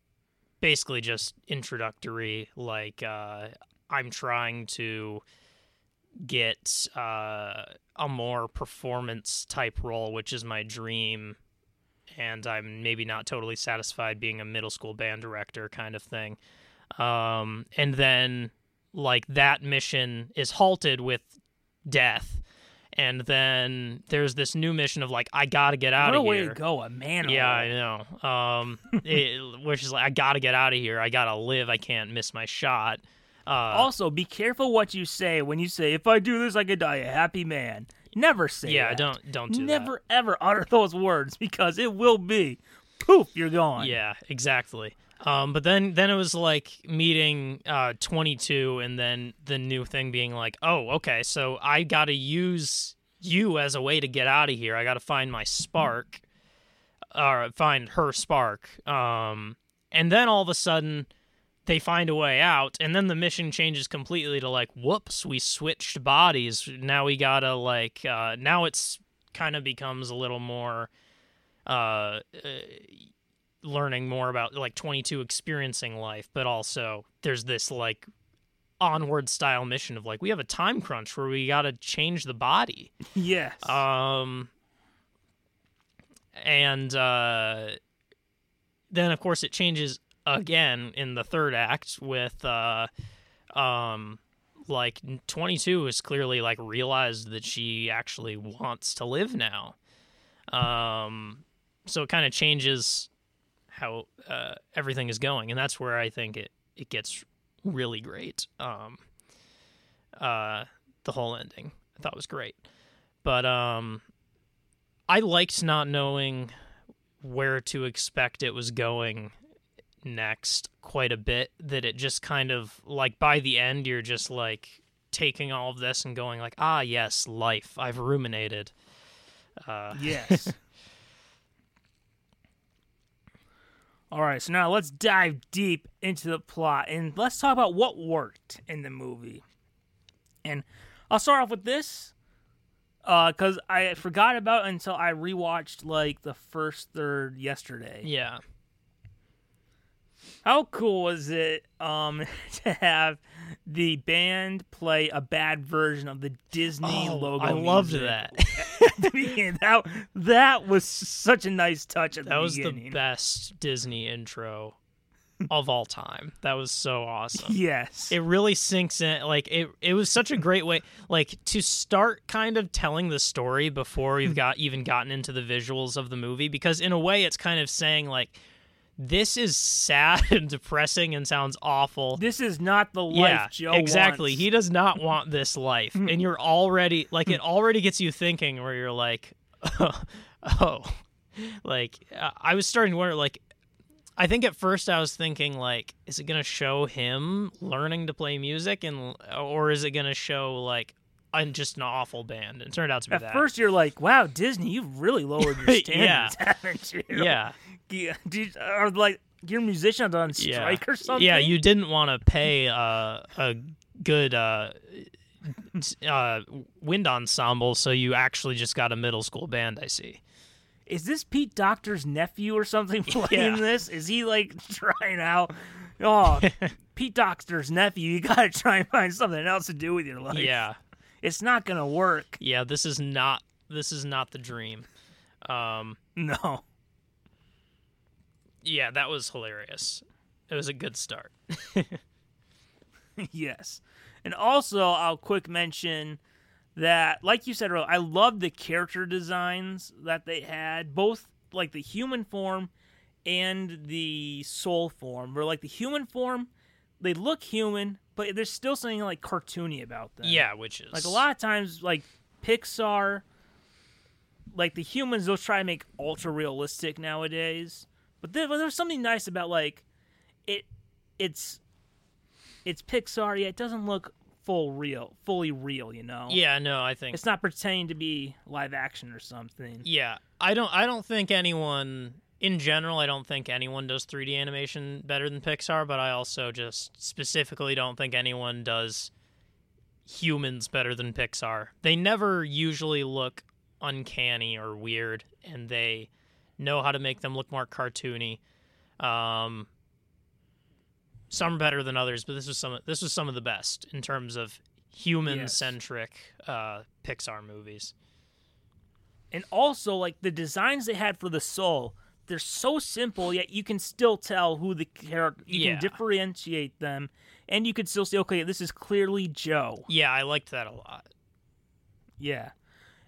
basically just introductory like uh I'm trying to get uh a more performance type role which is my dream and I'm maybe not totally satisfied being a middle school band director kind of thing um and then like that mission is halted with death and then there's this new mission of like I gotta get out what a of way here. to go, a man. Yeah, I know. Um, it, which is like I gotta get out of here. I gotta live. I can't miss my shot. Uh, Also, be careful what you say when you say, "If I do this, I could die a happy man." Never say yeah, that. don't don't do Never ever utter those words because it will be poof, you're gone. Yeah, exactly. Um, but then then it was like meeting uh 22, and then the new thing being like, oh, okay, so I gotta use you as a way to get out of here. I gotta find my spark, or find her spark. Um, and then all of a sudden they find a way out and then the mission changes completely to like whoops we switched bodies now we gotta like uh now it's kind of becomes a little more uh, uh learning more about like 22 experiencing life but also there's this like onward style mission of like we have a time crunch where we gotta change the body Yes. um, and uh, then, of course, it changes again in the third act with, uh, um, like 22 is clearly like realized that she actually wants to live now. Um, so it kind of changes how uh, everything is going, and that's where I think it it gets really great. Um, uh, the whole ending I thought was great but um I liked not knowing where to expect it was going next quite a bit that it just kind of like by the end you're just like taking all of this and going like ah yes life I've ruminated uh Yes. All right, so now let's dive deep into the plot and let's talk about what worked in the movie. And I'll start off with this because I forgot about it until I rewatched like the first third yesterday. yeah How cool was it um, to have the band play a bad version of the Disney Oh, logo. I loved music. that. At the beginning. that that was such a nice touch at the that was the best Disney intro of all time. That was so awesome. Yes. it really sinks in like it it was such a great way like to start kind of telling the story before we've got even gotten into the visuals of the movie because in a way it's kind of saying like this is sad and depressing and sounds awful. This is not the life yeah Joe exactly. wants. he does not want this life. And you're already like it already gets you thinking where you're like oh like uh, i was starting to wonder like I think at first I was thinking like, is it gonna show him learning to play music, and or is it gonna show like I'm just an awful band? And it turned out to be At that. first, you're like, "Wow, Disney, you've really lowered your Yeah. standards, haven't you?" yeah, yeah. Did, are like your musicians on yeah, strike or something? yeah. You didn't want to pay uh, a good uh, uh, wind ensemble, so you actually just got a middle school band. I see. is this Pete Docter's nephew or something playing Yeah. this? Is he like trying out? Oh, Pete Docter's nephew, you gotta try and find something else to do with your life. yeah, it's not gonna work. yeah. This is not this is not the dream. Um, No. yeah, that was hilarious. It was a good start. yes. And also, I'll quick mention that, like you said earlier, I love the character designs that they had, both like the human form and the soul form. Where like the human form, they look human, but there's still something like cartoony about them. Yeah, which is Like a lot of times, like Pixar, like the humans, they'll try to make ultra realistic nowadays. But there, there's something nice about like it. It's it's Pixar, yeah. It doesn't look full real, fully real. You know. Yeah, no, I think It's not pretending to be live action or something. Yeah, I don't. I don't think anyone, in general, I don't think anyone does 3D animation better than Pixar. But I also just specifically don't think anyone does humans better than Pixar. They never usually look uncanny or weird, and they know how to make them look more cartoony. Um, some are better than others, but this was some. This was some of the best in terms of human-centric uh, Pixar movies. And also, like the designs they had for the soul, they're so simple, yet you can still tell who the character. You Yeah. can differentiate them, and you could still say, okay, this is clearly Joe. Yeah, I liked that a lot. Yeah.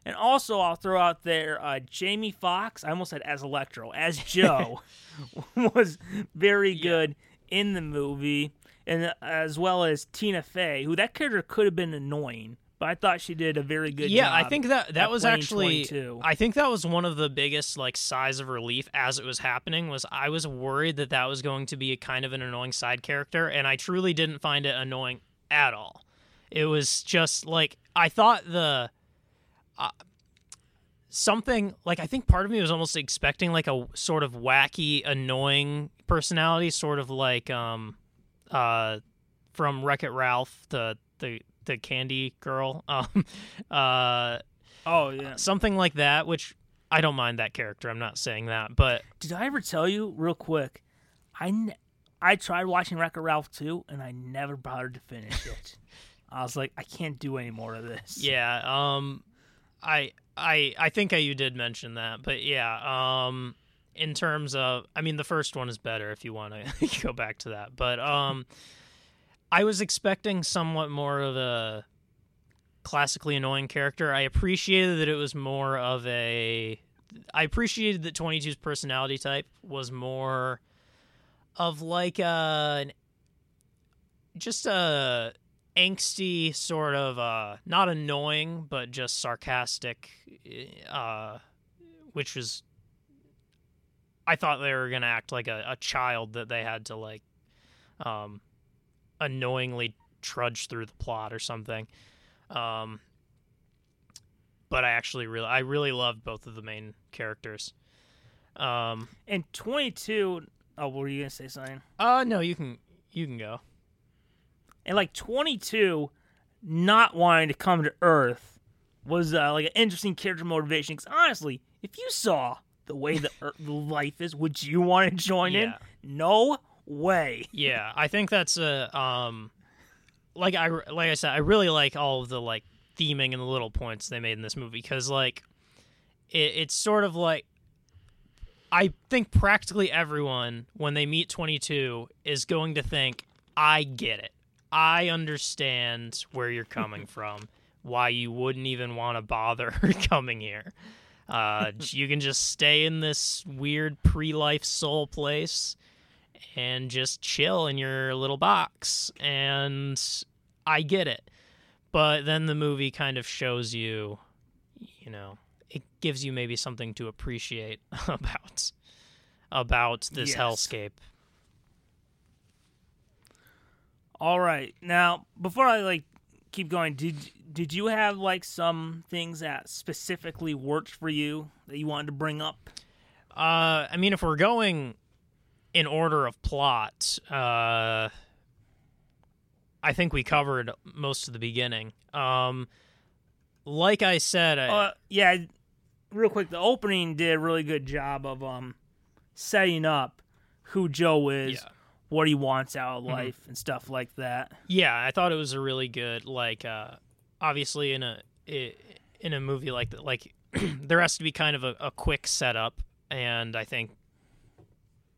And also, I'll throw out there uh, Jamie Foxx. I almost said as Electro, as Joe, was very good in the movie, and uh, as well as Tina Fey, who that character could have been annoying, but I thought she did a very good job. yeah. I think that that was actually 22. I think that was one of the biggest like sighs of relief as it was happening was I was worried that that was going to be a kind of an annoying side character and I truly didn't find it annoying at all. It was just like I thought the uh, something like I think part of me was almost expecting like a sort of wacky annoying personality sort of like um uh from Wreck-It Ralph the the the candy girl um uh Oh yeah. something like that which I don't mind that character I'm not saying that but Did I ever tell you real quick? I n- I tried watching Wreck-It Ralph 2 and I never bothered to finish it. I was like, I can't do any more of this. yeah um I I I think you did mention that but yeah um in terms of I mean the first one is better if you want to go back to that but um I was expecting somewhat more of a classically annoying character. I appreciated that it was more of a. I appreciated that 22's personality type was more of like a. An, just a angsty sort of uh not annoying but just sarcastic uh which was I thought they were gonna act like a, a child that they had to like um annoyingly trudge through the plot or something. Um, but I actually really, I really loved both of the main characters. Um, And 22. Oh, what were you gonna say something? uh, no, you can, you can go. And like 22, not wanting to come to Earth was uh, like an interesting character motivation. Because honestly, if you saw the way the Earth, life is, would you want to join in? No way. Yeah, I think that's a, um, like I like I said, I really like all of the like theming and the little points they made in this movie because like it, it's sort of like I think practically everyone when they meet 22 is going to think I get it. I understand where you're coming from. Why you wouldn't even want to bother coming here. Uh, you can just stay in this weird pre-life soul place and just chill in your little box. And I get it. But then the movie kind of shows you, you know, it gives you maybe something to appreciate about about this Yes. hellscape. All right. Now, before I like keep going, did did you have like some things that specifically worked for you that you wanted to bring up? Uh, I mean, if we're going in order of plot, uh, I think we covered most of the beginning. Um, like I said, I, Uh, yeah. Real quick, the opening did a really good job of um setting up who Joe is, Yeah. Mm-hmm. what he wants out of life, and stuff like that. yeah, I thought it was a really good like. Uh, obviously, in a in a movie like that, like there has to be kind of a, a quick setup, and I think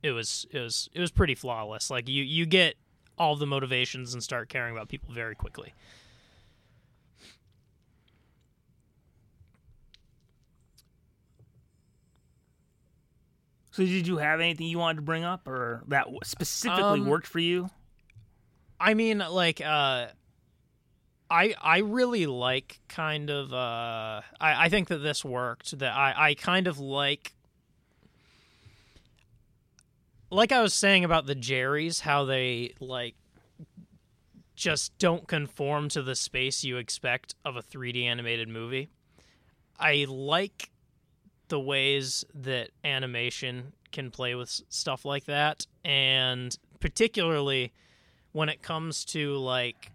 it was it was it was pretty flawless. Like you you get all the motivations and start caring about people very quickly. So, did you have anything you wanted to bring up, or that specifically Um, worked for you? I mean, like, uh, I I really like kind of. Uh, I I think that this worked. That I I kind of like. Like I was saying about the Jerrys, how they like just don't conform to the space you expect of a 3D animated movie. I like the ways that animation can play with stuff like that, and particularly when it comes to like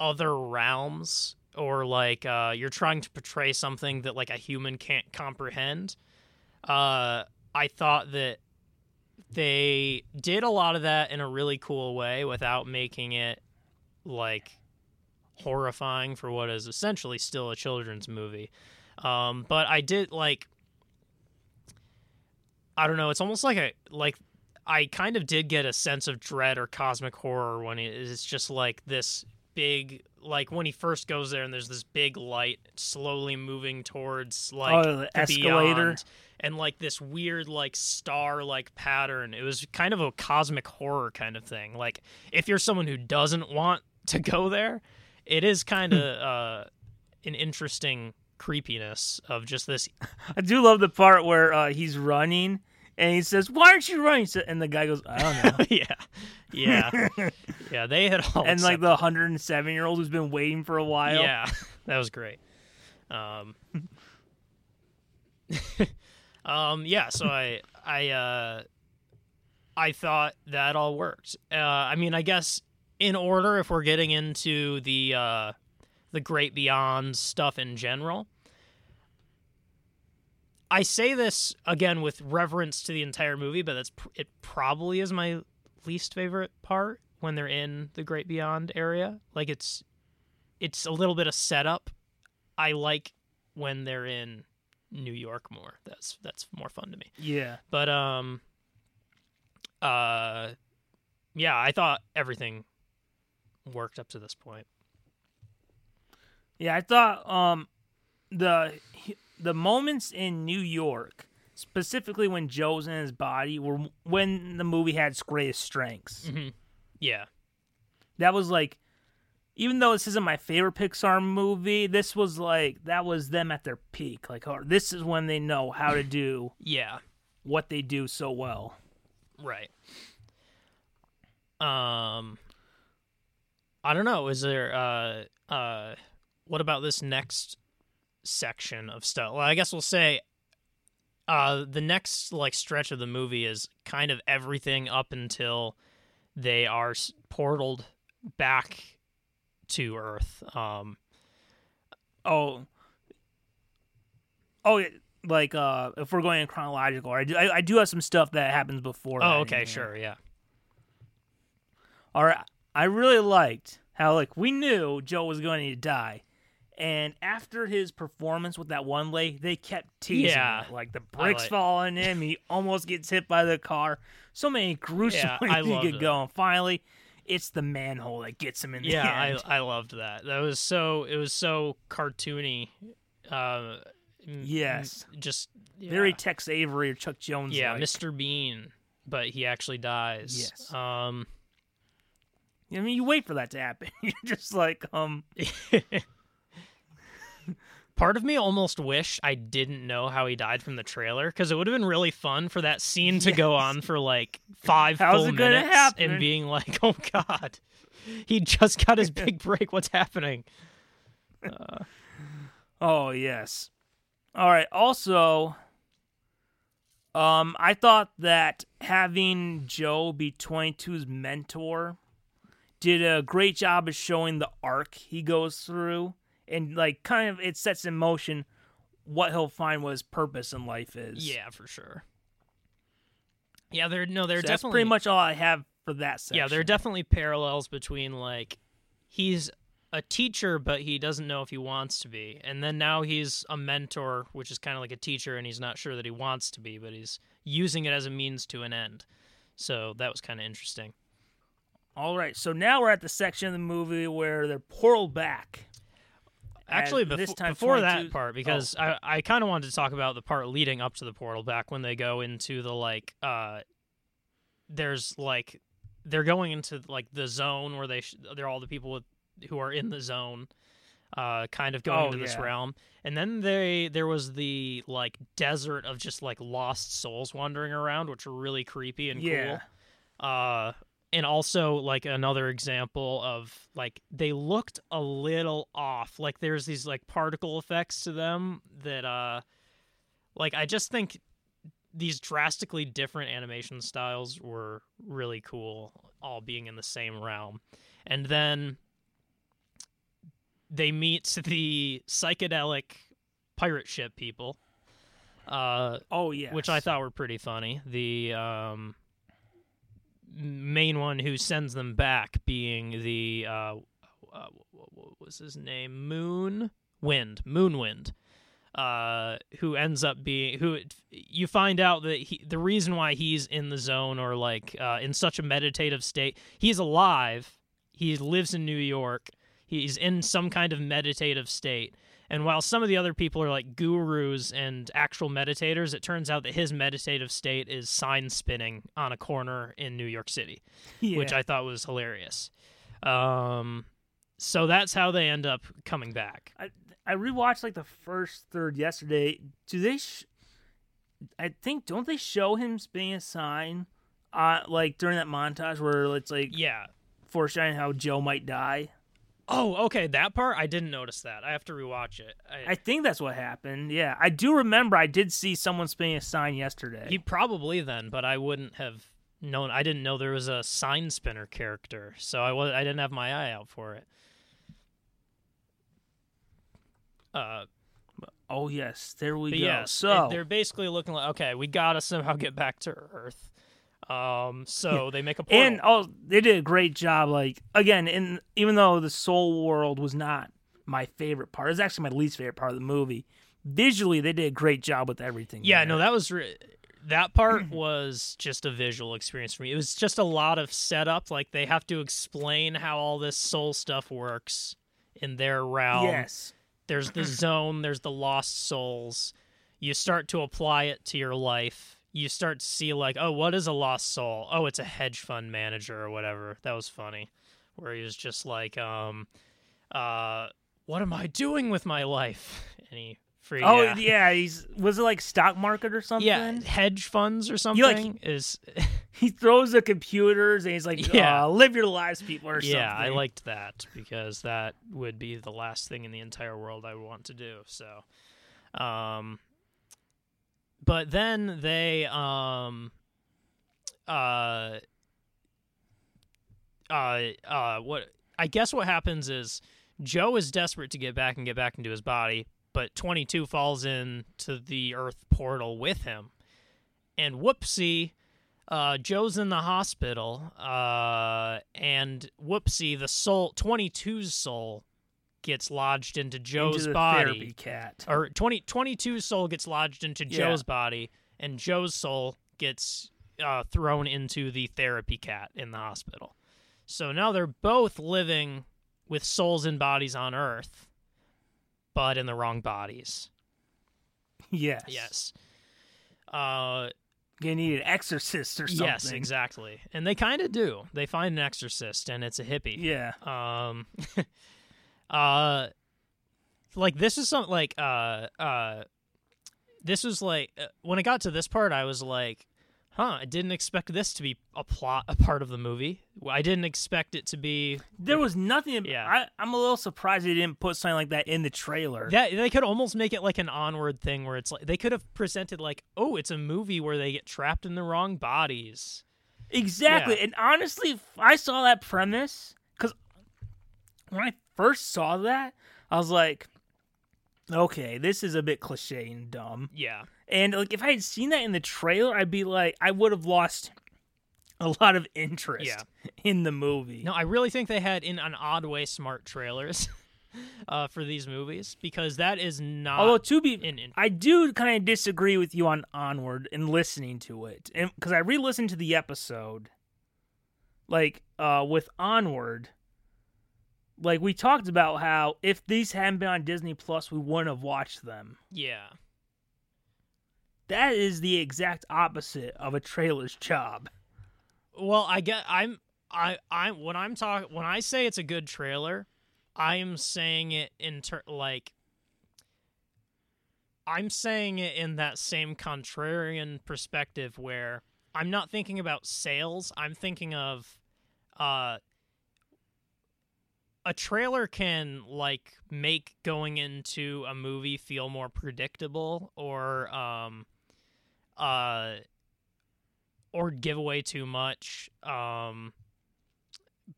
other realms or like uh, you're trying to portray something that like a human can't comprehend. Uh, I thought that they did a lot of that in a really cool way without making it like horrifying for what is essentially still a children's movie. Um, but I did like I don't know, it's almost like a like I kind of did get a sense of dread or cosmic horror when it is just like this big like when he first goes there and there's this big light slowly moving towards like Oh, the escalator? beyond, and like this weird like star like pattern. It was kind of a cosmic horror kind of thing. Like if you're someone who doesn't want to go there it is kind of uh an interesting creepiness of just this I do love the part where uh, he's running and he says, "Why aren't you running?" And the guy goes, "I don't know." yeah yeah yeah they had all and like the 107 year old who's been waiting for a while. Yeah, that was great. Um, um, yeah. So I, I, uh, I thought that all worked. Uh, I mean, I guess in order, if we're getting into the uh, the Great Beyond stuff in general, I say this again with reverence to the entire movie, but that's pr- it. Probably is my least favorite part when they're in the Great Beyond area. Like it's it's a little bit of setup. I like when they're in New York more. That's that's more fun to me. Yeah. But um uh yeah, I thought everything worked up to this point. Yeah, I thought um the the moments in New York, specifically when Joe's in his body, were when the movie had its greatest strengths. Yeah. That was like, even though this isn't my favorite Pixar movie, this was like that was them at their peak. Like, oh, this is when they know how to do Yeah. what they do so well. Right. Um I don't know, is there uh uh what about this next section of stuff? Well, I guess we'll say uh the next like stretch of the movie is kind of everything up until they are portaled back to Earth. Um Oh, oh, like uh, if we're going in chronological, I do, I, I do have some stuff that happens before. Oh, okay, sure, yeah. All right, I really liked how like we knew Joe was going to die, and after his performance with that one lay, they kept teasing Yeah. it. Like the bricks like- fall on him, he almost gets hit by the car. So many gruesome Yeah, ways he could it. go. And finally, it's the manhole that gets him in the Yeah, end. I I loved that. That was so it was so cartoony. Uh, Yes. just yeah. Very Tex Avery or Chuck Jones. yeah. Mr. Bean, but he actually dies. Yes. Um. I mean, you wait for that to happen. You're just like, um, Part of me almost wished I didn't know how he died from the trailer because it would have been really fun for that scene to go on for like five How's full minutes happen? and being like, "Oh God, he just got his big break. What's happening?" Oh yes. All right. Also, um, I thought that having Joe be 22's mentor did a great job of showing the arc he goes through, and like kind of it sets in motion what he'll find what his purpose in life is. Yeah, for sure. Yeah, there no, there So that's pretty much all I have for that section. yeah, there are definitely parallels between like he's a teacher, but he doesn't know if he wants to be, and then now he's a mentor, which is kind of like a teacher, and he's not sure that he wants to be, but he's using it as a means to an end. So that was kind of interesting. All right. So now we're at the section of the movie where they're portaled back. Actually, befo- this time before 22 that part, because I, I kind of wanted to talk about the part leading up to the portal back when they go into the like, uh, there's like, they're going into like the zone where they sh- they're all the people with, who are in the zone, uh, kind of going Oh, into this yeah. realm, and then they there was the like desert of just like lost souls wandering around, which were really creepy and Yeah. cool. Uh, and also like another example of like they looked a little off. Like there's these like particle effects to them that uh, like I just think these drastically different animation styles were really cool, all being in the same realm. And then they meet the psychedelic pirate ship people. Uh, Oh yeah. which I thought were pretty funny. The um, main one who sends them back being the uh, uh, what, was his name? Moon Wind, Moonwind, uh, who ends up being who you find out that he, the reason why he's in the zone or like uh, in such a meditative state, he's alive. He lives in New York. He's in some kind of meditative state. And while some of the other people are like gurus and actual meditators, it turns out that his meditative state is sign spinning on a corner in New York City, yeah. which I thought was hilarious. Um, so that's how they end up coming back. I I rewatched like the first third yesterday. Do they? Sh- I think don't they show him spinning a sign, uh, like during that montage where it's like Yeah. foreshadowing how Joe might die. Oh, okay. That part I didn't notice that. I have to rewatch it. I, I think that's what happened. Yeah, I do remember. I did see someone spinning a sign yesterday. he probably then, but I wouldn't have known. I didn't know there was a sign spinner character, so I was I didn't have my eye out for it. Uh, oh yes, there we go. yes, so it- they're basically looking like okay, we gotta somehow get back to Earth. Um, so they make a portal. and oh, they did a great job. Like again, in even though the Soul World was not my favorite part, it's actually my least favorite part of the movie. Visually, they did a great job with everything. yeah, there. no, that was re- that part was just a visual experience for me. It was just a lot of setup. Like they have to explain how all this soul stuff works in their realm. yes, There's the zone. There's the lost souls. You start to apply it to your life. You start to see like, oh, what is a lost soul? Oh, it's a hedge fund manager or whatever. That was funny, where he was just like, um, uh, what am I doing with my life? And he free. Oh yeah. yeah. he's was it like stock market or something? Yeah, hedge funds or something like- is He throws the computers and he's like, Yeah. uh, "Live your lives, people," or something. yeah. I liked that because that would be the last thing in the entire world I would want to do. So, um, but then they um, uh, uh, uh, what I guess what happens is Joe is desperate to get back and get back into his body, but 22 falls into the Earth portal with him, and whoopsie. uh, Joe's in the hospital, uh, and whoopsie, the soul, 22's soul, gets lodged into Joe's Into the body. therapy cat. Or 20, 22's soul gets lodged into Yeah. Joe's body, and Joe's soul gets uh, thrown into the therapy cat in the hospital. So now they're both living with souls and bodies on Earth, but in the wrong bodies. Yes. Yes. Uh, You need an exorcist or something. yes, exactly. And they kind of do. They find an exorcist, and it's a hippie. Yeah. Um, uh, like this is something like uh uh, this was like uh, when I got to this part, I was like, huh, I didn't expect this to be a plot, a part of the movie. I didn't expect it to be There was nothing. Yeah. I, I'm a little surprised they didn't put something like that in the trailer. that they could almost make it like an onward thing where it's like they could have presented like, oh, it's a movie where they get trapped in the wrong bodies. Exactly. Yeah. And honestly, I saw that premise because when I first saw that, I was like, okay, this is a bit cliche and dumb. Yeah. And like, if I had seen that in the trailer, I'd be like, I would have lost a lot of interest Yeah. in the movie. No, I really think they had in an odd way smart trailers uh, for these movies because that is not. Although to be, in, in I do kind of disagree with you on Onward and listening to it, and because I re-listened to the episode, like uh with Onward, like we talked about how if these hadn't been on Disney Plus, we wouldn't have watched them. yeah, That is the exact opposite of a trailer's job. well, I get I'm I I when I'm talking when I say it's a good trailer, I am saying it in ter- like I'm saying it in that same contrarian perspective where I'm not thinking about sales. I'm thinking of uh a trailer can like make going into a movie feel more predictable or um uh or give away too much um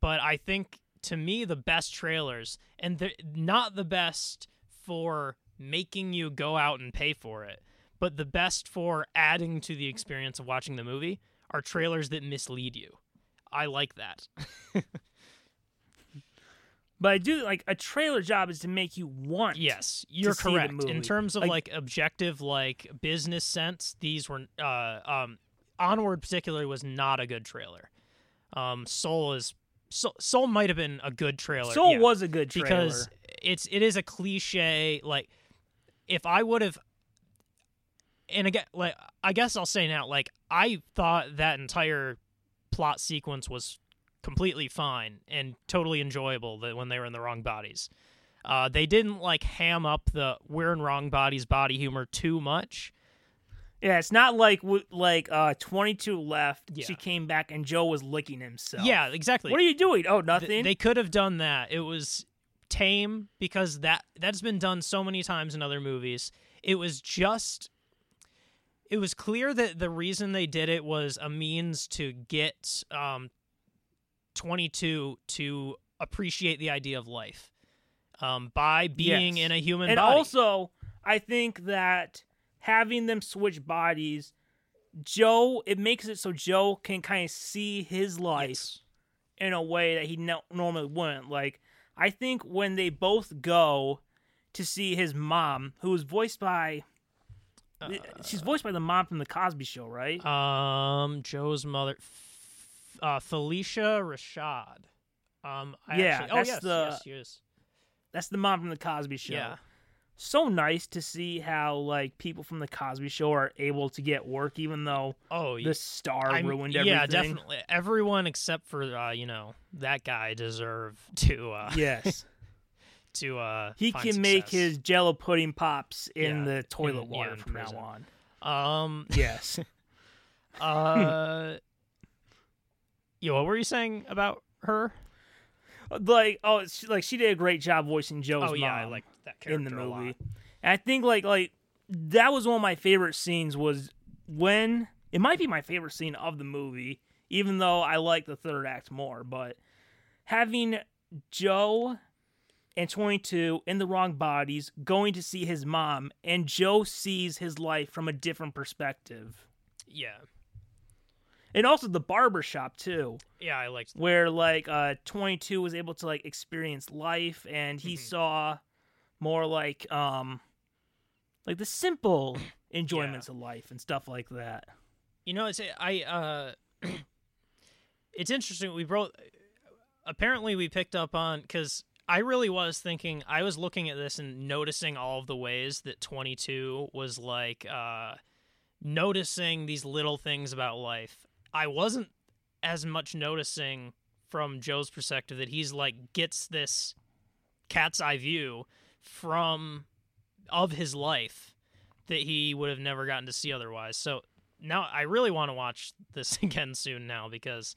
but I think to me the best trailers and they're not the best for making you go out and pay for it but the best for adding to the experience of watching the movie are trailers that mislead you. I like that But I do like a trailer job is to make you want. Yes, you're correct. In terms of Like- like, objective, like business sense, these were uh, um, Onward particularly was not a good trailer. Um, Soul is Soul, Soul might have been a good trailer. Soul yeah, was a good trailer because it's it is a cliche. Like if I would have, and again, like I guess I'll say now, like I thought that entire plot sequence was completely fine and totally enjoyable that when they were in the wrong bodies. Uh, they didn't like ham up the we're in wrong bodies body humor too much. Yeah, it's not like like uh 22 left. Yeah. She came back and Joe was licking himself. Yeah, exactly. What are you doing? Oh, Th- nothing. they could have done that. It was tame because that that's been done so many times in other movies. It was just it was clear that the reason they did it was a means to get um 22 to appreciate the idea of life um by being Yes. in a human and body. also, I think that having them switch bodies, Joe, it makes it so Joe can kind of see his life Yes. in a way that he no- normally wouldn't. Like, I think when they both go to see his mom, who was voiced by, she's voiced by the mom from the Cosby Show, right? Um, Joe's mother, uh, Phylicia Rashad. Um, I Yeah, actually, oh that's yes, the- yes, yes, That's the mom from the Cosby Show. yeah, So nice to see how like people from the Cosby Show are able to get work, even though oh, the star I'm- ruined everything. Yeah, definitely. Everyone except for uh, you know that guy deserve to uh Yes. to uh He can make his Jello pudding pops in Yeah, the toilet in- water yeah, from prison. now on. um Yes. uh yeah, what were you saying about her? Uh, like oh, she, like she did a great job voicing Joe's oh yeah, I mom like that character in the movie. I think like like that was one of my favorite scenes was when it might be my favorite scene of the movie, even though I like the third act more, but having Joe and 22 in the wrong bodies going to see his mom and Joe sees his life from a different perspective. Yeah. And also the barber shop too, Yeah, I liked. where like uh 22 was able to like experience life, and he Mhm. saw more like um like the simple enjoyments of life and stuff like that. You know, it's I. uh It's interesting. We both apparently we picked up on because I really was thinking. I was looking at this and noticing all of the ways that 22 was like uh noticing these little things about life. I wasn't as much noticing from Joe's perspective that he's like gets this cat's eye view from of his life that he would have never gotten to see otherwise. So now I really want to watch this again soon now because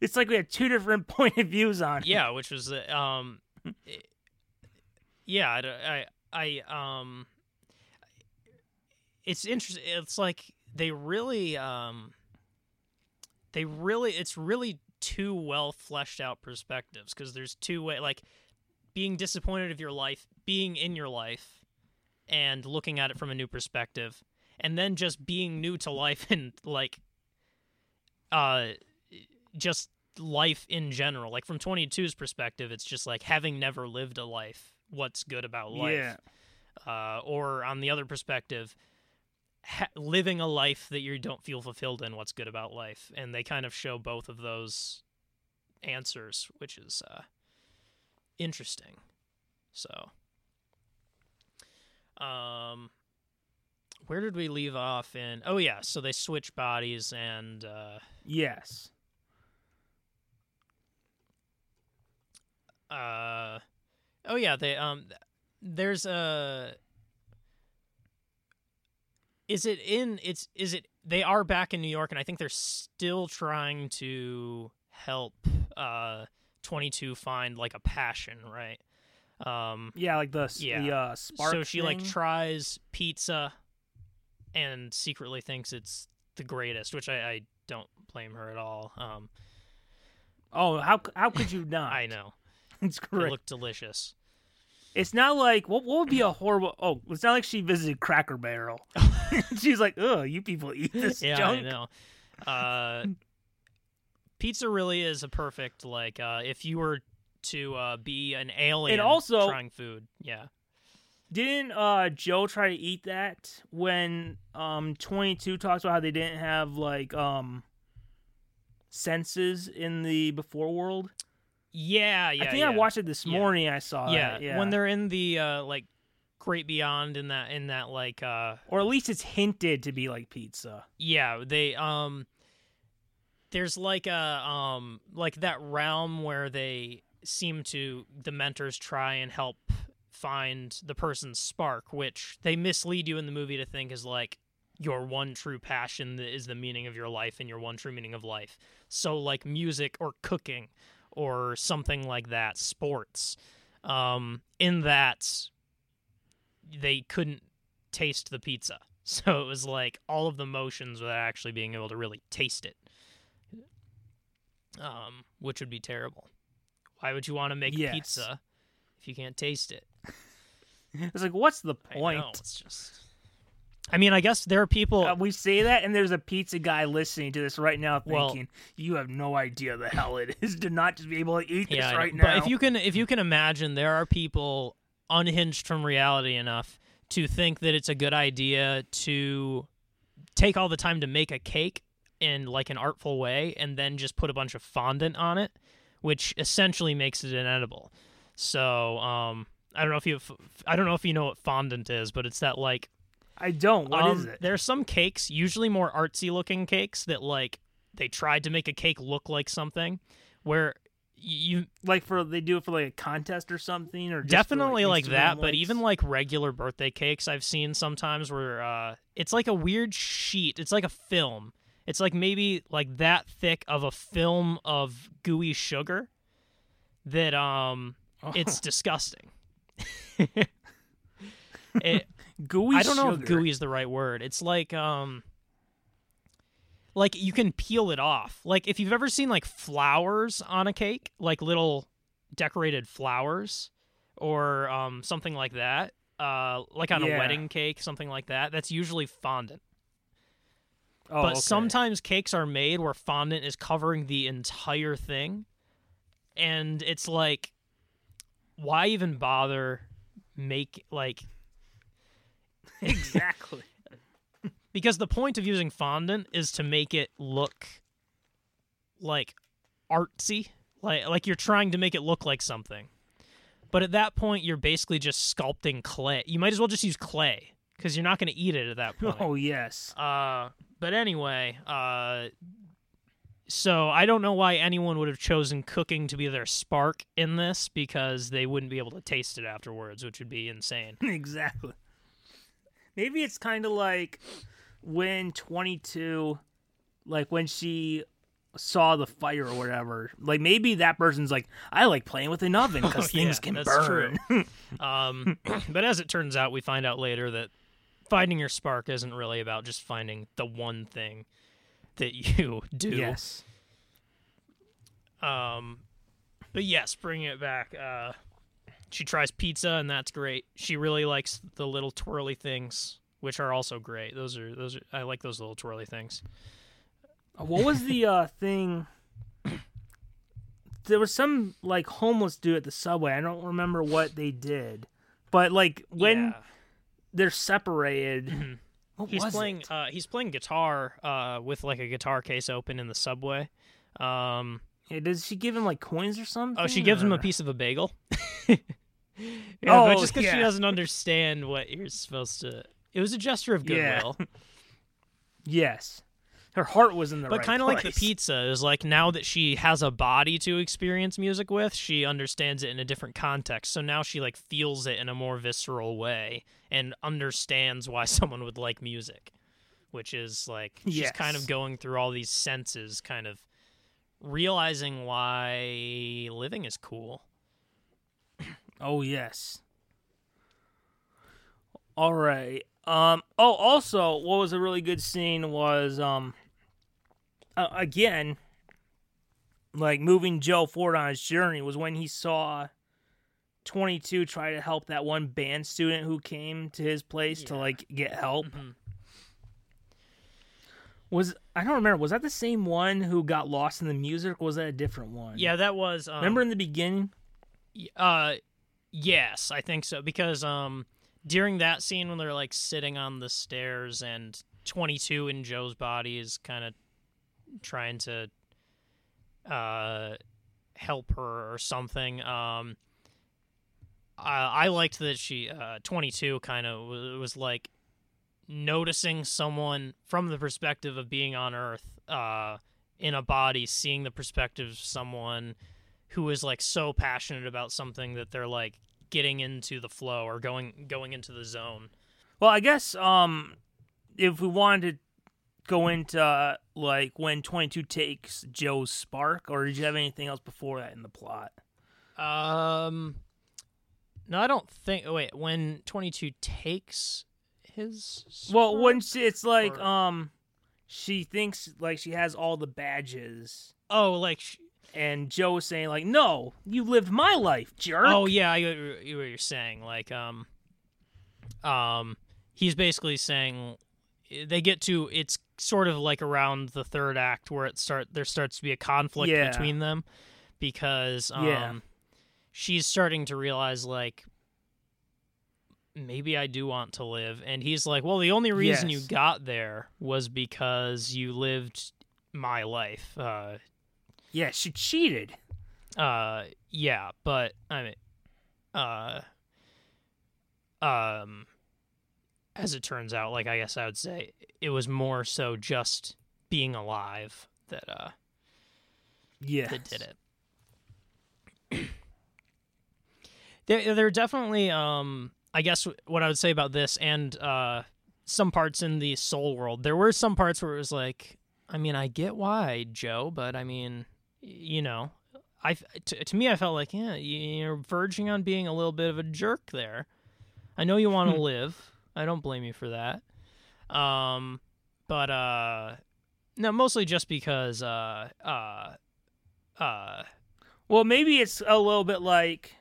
It's like we had two different point of views on. it. yeah, which was uh, um it- yeah, I, I I um it's interesting it's like they really um they really it's really two well fleshed out perspectives because there's two way like being disappointed of your life being in your life and looking at it from a new perspective and then just being new to life and like uh just life in general like from 22's perspective it's just like having never lived a life what's good about life Yeah. uh, or on the other perspective, ha- living a life that you don't feel fulfilled in, what's good about life, and they kind of show both of those answers, which is uh, interesting. So, um, where did we leave off in? Oh yeah, so they switch bodies and uh, Yes. uh oh yeah they um there's a is it in it's is it they are back in new york and i think they're still trying to help uh 22 find like a passion right um Yeah, like the Yeah. the uh, spark. so she like tries pizza and secretly thinks it's the greatest which i, I don't blame her at all um oh, how how could you not? i know It's it great. looked delicious It's not like what what would be a horrible. Oh, it's not like she visited Cracker Barrel. She's like, oh, you people eat this yeah, junk. I know. Uh, pizza really is a perfect like uh, if you were to uh, be an alien And also- trying food. Yeah. Didn't uh Joe try to eat that when um 22 talks about how they didn't have like um senses in the before world? Yeah, yeah. I think yeah. I watched it this Yeah. morning. I saw yeah, that. Yeah, when they're in the uh, like great beyond in that in that like uh or at least it's hinted to be like pizza. yeah they um there's like a um like that realm where they seem to the mentors try and help find the person's spark which they mislead you in the movie to think is like your one true passion that is the meaning of your life and your one true meaning of life so like music or cooking or something like that sports um in that they couldn't taste the pizza so it was like all of the motions without actually being able to really taste it um which would be terrible why would you want to make Yes. pizza if you can't taste it It's like, what's the I point? know, it's just i mean i guess there are people Uh, we say that, and there's a pizza guy listening to this right now, Well- thinking, "You have no idea the hell it is to not just be able to eat this yeah I know. right but if you can if you can imagine there are people unhinged from reality enough to think that it's a good idea to take all the time to make a cake in like an artful way and then just put a bunch of fondant on it which essentially makes it inedible so um i don't know if you i don't know if you know what fondant is but it's that like I don't. What is um, it? There's some cakes, usually more artsy looking cakes, that like they tried to make a cake look like something, where you Like for they do it for like a contest or something, or for, definitely like, Instagram that, but even like regular birthday cakes, I've seen sometimes where uh, it's like a weird sheet. It's like a film. It's like maybe like that thick of a film of gooey sugar. That um, Oh. it's disgusting. it, gooey. I don't know if gooey is the right word. It's like um like you can peel it off. Like if you've ever seen like flowers on a cake, like little decorated flowers or um something like that. Uh like on Yeah. a wedding cake, something like that. That's usually fondant. Oh, but okay. sometimes cakes are made where fondant is covering the entire thing and it's like why even bother make like exactly. Because the point of using fondant is to make it look like artsy like like you're trying to make it look like something but at that point you're basically just sculpting clay you might as well just use clay because you're not going to eat it at that point Oh yes. Uh, but anyway, uh, so I don't know why anyone would have chosen cooking to be their spark in this because they wouldn't be able to taste it afterwards, which would be insane. exactly. Maybe it's kind of like when 22 like when she saw the fire or whatever. Like maybe that person's like I like playing with an oven cuz Oh, things yeah, can burn. Um, but as it turns out, we find out later that finding your spark isn't really about just finding the one thing that you do. yes. Um, but yes, bringing it back. Uh, she tries pizza, and that's great. She really likes the little twirly things, which are also great. Those are those. Are, I like those little twirly things. What was the uh thing There was some like homeless dude at the subway. I don't remember what they did. But like when Yeah. they're separated, what he's playing, uh, he's playing guitar, uh, with like a guitar case open in the subway. Um, Yeah, does she give him like coins or something? oh, she gives him a piece of a bagel. yeah, but Oh, just because she doesn't understand what you're supposed to. It was a gesture of Yeah. goodwill. Yes. Her heart was in the but right kind of like the pizza is like now that she has a body to experience music with she understands it in a different context so now she like feels it in a more visceral way and understands why someone would like music which is like she's kind of going through all these senses kind of realizing why living is cool Oh yes. All right. Um. Oh, also, what was a really good scene was um. Uh, again, like moving Joe forward on his journey was when he saw. 22 try to help that one band student who came to his place to like get help. Mhm. Was I don't remember. Was that the same one who got lost in the music? Or was that a different one? yeah that was um, Remember in the beginning? Uh, yes, I think so because um, during that scene when they're like sitting on the stairs and twenty two in Joe's body is kind of trying to uh help her or something. Um, I, I liked that she uh twenty two kind of was, was like noticing someone from the perspective of being on Earth, uh, in a body, seeing the perspective of someone who is like so passionate about something that they're like getting into the flow or going going into the zone. Well, I guess um, if we wanted to go into uh, like when Twenty Two takes Joe's spark, or did you have anything else before that in the plot? Um, no, I don't think. oh, Wait, when twenty two takes his Well, spark? when she, it's like Or- um, she thinks like she has all the badges, oh, like sh- and Joe is saying like, "No, you lived my life, jerk." oh yeah, I get what you're saying. Like um, um, he's basically saying they get to it's sort of like around the third act where it start there starts to be a conflict Yeah. between them because um Yeah. she's starting to realize like maybe I do want to live and he's like well the only reason you got there was because you lived my life uh yeah, she cheated. uh yeah but I mean uh um as it turns out like I guess I would say it was more so just being alive that uh Yeah, that did it. there, there are definitely, um, I guess, what I would say about this and uh, some parts in the Soul world. There were some parts where it was like, I mean, I get why, Joe, but I mean, you know, I to, to me, I felt like, yeah, you're verging on being a little bit of a jerk there. I know you want to live. I don't blame you for that. Um, but uh, no, mostly just because uh, uh, uh Well, maybe it's a little bit like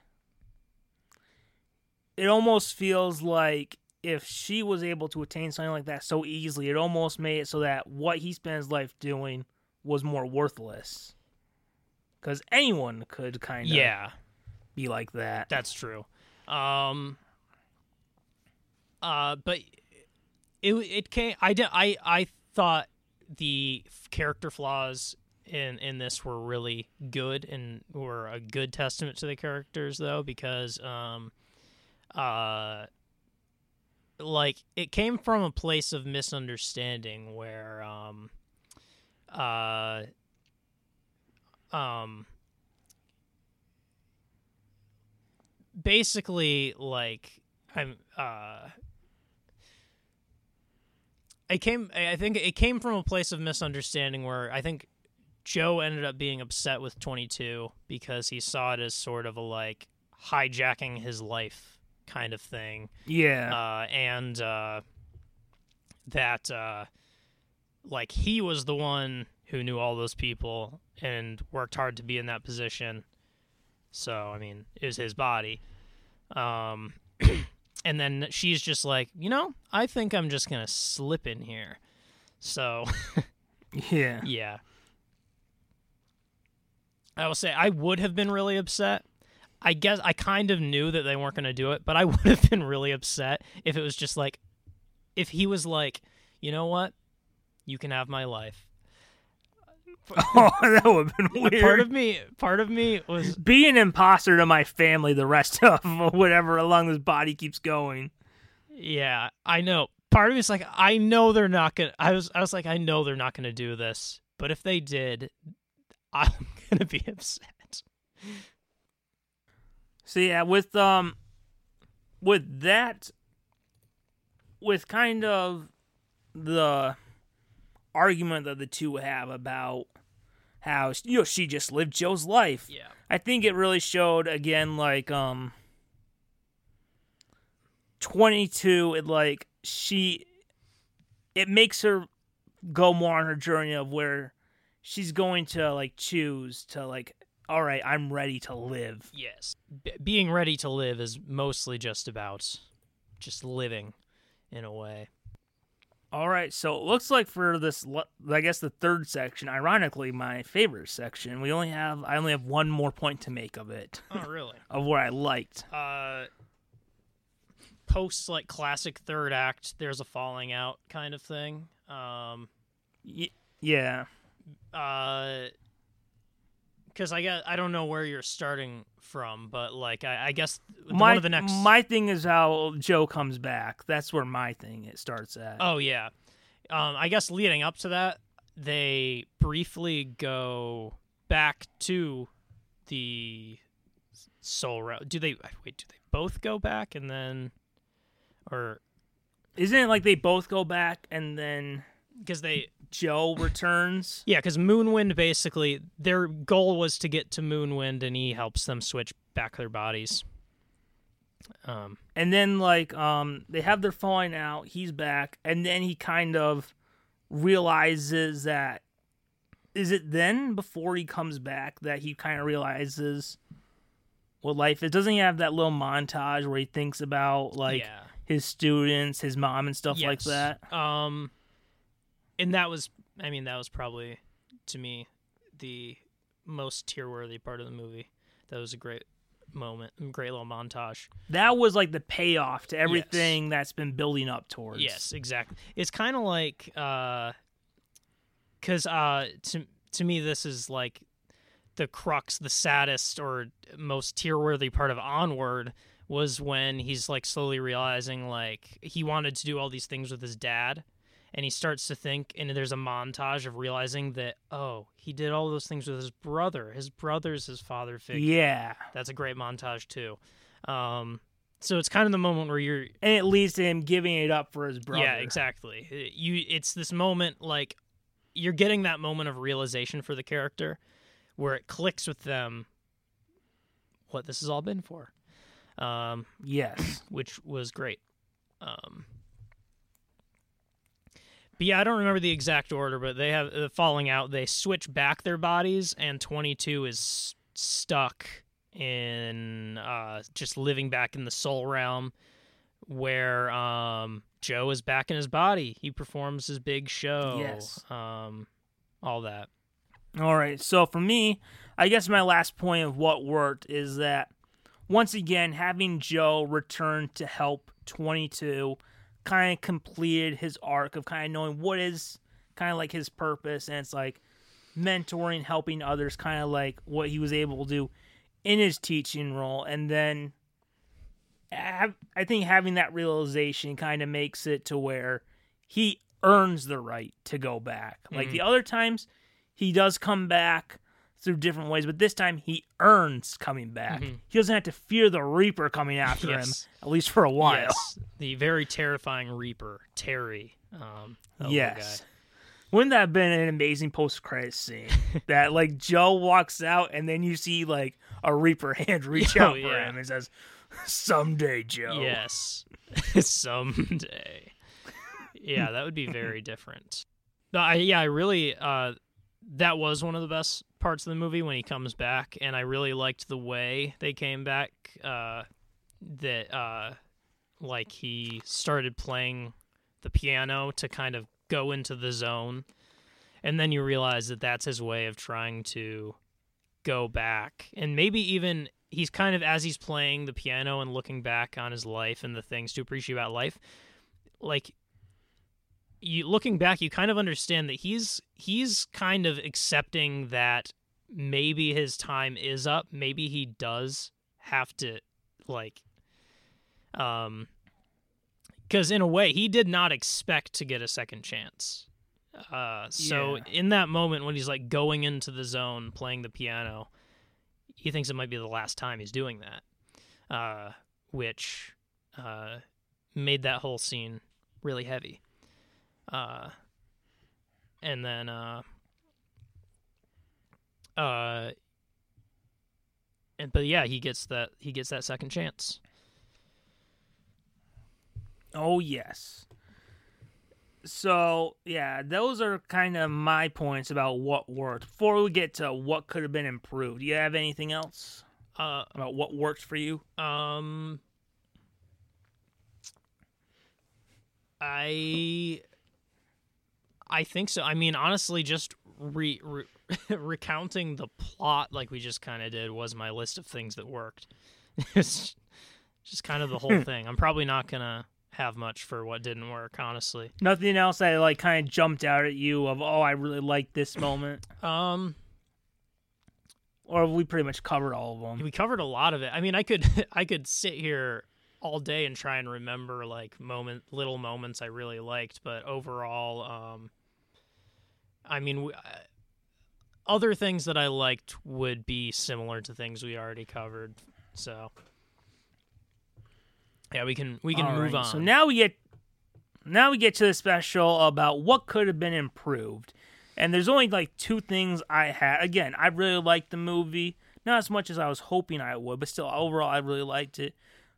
it almost feels like if she was able to attain something like that so easily, it almost made it so that what he spent his life doing was more worthless. Because anyone could kind of Yeah, be like that. that's true. Um, uh, but it it came. I did. I I thought the character flaws in in this were really good and were a good testament to the characters though because um uh like it came from a place of misunderstanding where um uh um basically like i'm uh it came i think it came from a place of misunderstanding where i think joe ended up being upset with 22 because he saw it as sort of a like hijacking his life kind of thing yeah. uh, and uh, that uh, like he was the one who knew all those people and worked hard to be in that position. So I mean, it was his body. Um, and then she's just like, you know, I think I'm just gonna slip in here. So yeah. yeah. I will say I would have been really upset. I guess I kind of knew that they weren't going to do it, but I would have been really upset if it was just like if he was like, "You know what? You can have my life." Oh, that would have been weird. Part of me part of me was be an imposter to my family the rest of whatever along this body keeps going. yeah, I know. Part of me is like I know they're not going to I was I was like I know they're not going to do this, but if they did, I'm going to be upset. So yeah, with um with that with kind of the argument that the two have about how you know she just lived Joe's life. Yeah. I think it really showed again like um 22 it like she it makes her go more on her journey of where she's going to like choose to like all right, I'm ready to live. Yes. B- being ready to live is mostly just about just living in a way. All right, so it looks like for this, I guess the third section, ironically, my favorite section, we only have, I only have one more point to make of it, Oh, really? of what I liked. uh post like classic third act there's a falling out kind of thing. Um Y- yeah, uh because I guess I don't know where you're starting from, but like I, I guess my one of the next. my thing is how Joe comes back. That's where my thing it starts at. Oh yeah, um, I guess leading up to that, they briefly go back to the soul Road. Do they wait? Do they both go back and then, or Isn't it like they both go back and then because they Joe returns? Yeah, because Moonwind basically their goal was to get to Moonwind, and he helps them switch back their bodies. Um, and then like um they have their falling out he's back and then he kind of realizes that is it then before he comes back that he kind of realizes what life is doesn't he have that little montage where he thinks about like yeah, his students his mom and stuff like that Um, and that was, I mean, that was probably to me the most tear-worthy part of the movie. That was a great moment, great little montage. that was like the payoff to everything that's been building up towards Yes, exactly. It's kind of like uh cuz uh to to me this is like the crux, the saddest or most tear-worthy part of Onward was when he's like slowly realizing like he wanted to do all these things with his dad and he starts to think and there's a montage of realizing that oh, he did all those things with his brother. His brother's his father figure. yeah That's a great montage too. Um so it's kind of the moment where you're and it leads to him giving it up for his brother yeah, exactly. Uh, You it's this moment like you're getting that moment of realization for the character where it clicks with them what this has all been for. Um yes which was great. Um but yeah, I don't remember the exact order, but they have the falling out. They switch back their bodies, and 22 is s- stuck in uh, just living back in the soul realm, where um, Joe is back in his body. He performs his big show. Yes. Um, all that. All right. So for me, I guess my last point of what worked is that once again having Joe return to help 22 kind of completed his arc of kind of knowing what is kind of like his purpose and it's like mentoring, helping others, kind of like what he was able to do in his teaching role and then I think having that realization kind of makes it to where he earns the right to go back. Like Mhm. the other times, he does come back through different ways, but this time he earns coming back. Mhm. He doesn't have to fear the Reaper coming after Yes. him, at least for a while. Yes, the very terrifying Reaper, Terry. Um, Yes. Wouldn't that have been an amazing post credit scene? that like Joe walks out and then you see like a Reaper hand reach Oh, out for yeah. him and says, "Someday, Joe." Yes, someday. Yeah, that would be very different. Yeah, I really. Uh, that was one of the best parts of the movie when he comes back, and I really liked the way they came back. Uh, that uh, like he started playing the piano to kind of go into the zone, and then you realize that that's his way of trying to go back, and maybe even he's kind of as he's playing the piano and looking back on his life and the things to appreciate about life, like you looking back you kind of understand that he's he's kind of accepting that maybe his time is up. Maybe he does have to like um because in a way he did not expect to get a second chance. Uh so Yeah. in that moment when he's like going into the zone playing the piano he thinks it might be the last time he's doing that uh which uh made that whole scene really heavy uh, and then uh, uh, and but yeah, he gets that he gets that second chance. Oh yes. So yeah, those are kind of my points about what worked. Before we get to what could have been improved, do you have anything else Uh, about what worked for you? um, I I think so. I mean, honestly, just re, re recounting the plot like we just kind of did was my list of things that worked. it's just kind of the whole thing. I'm probably not gonna have much for what didn't work, honestly. Nothing else that like kind of jumped out at you of oh I really like this moment, Um, or we pretty much covered all of them? we covered a lot of it. I mean, I could I could sit here all day and try and remember like moment little moments I really liked, but overall, um, I mean, we, uh, other things that I liked would be similar to things we already covered. So, yeah, we can we can All move right, on. So now we get now we get to the special about what could have been improved. And there's only like two things I had. Again, I really liked the movie. Not as much as I was hoping I would, but still overall I really liked it.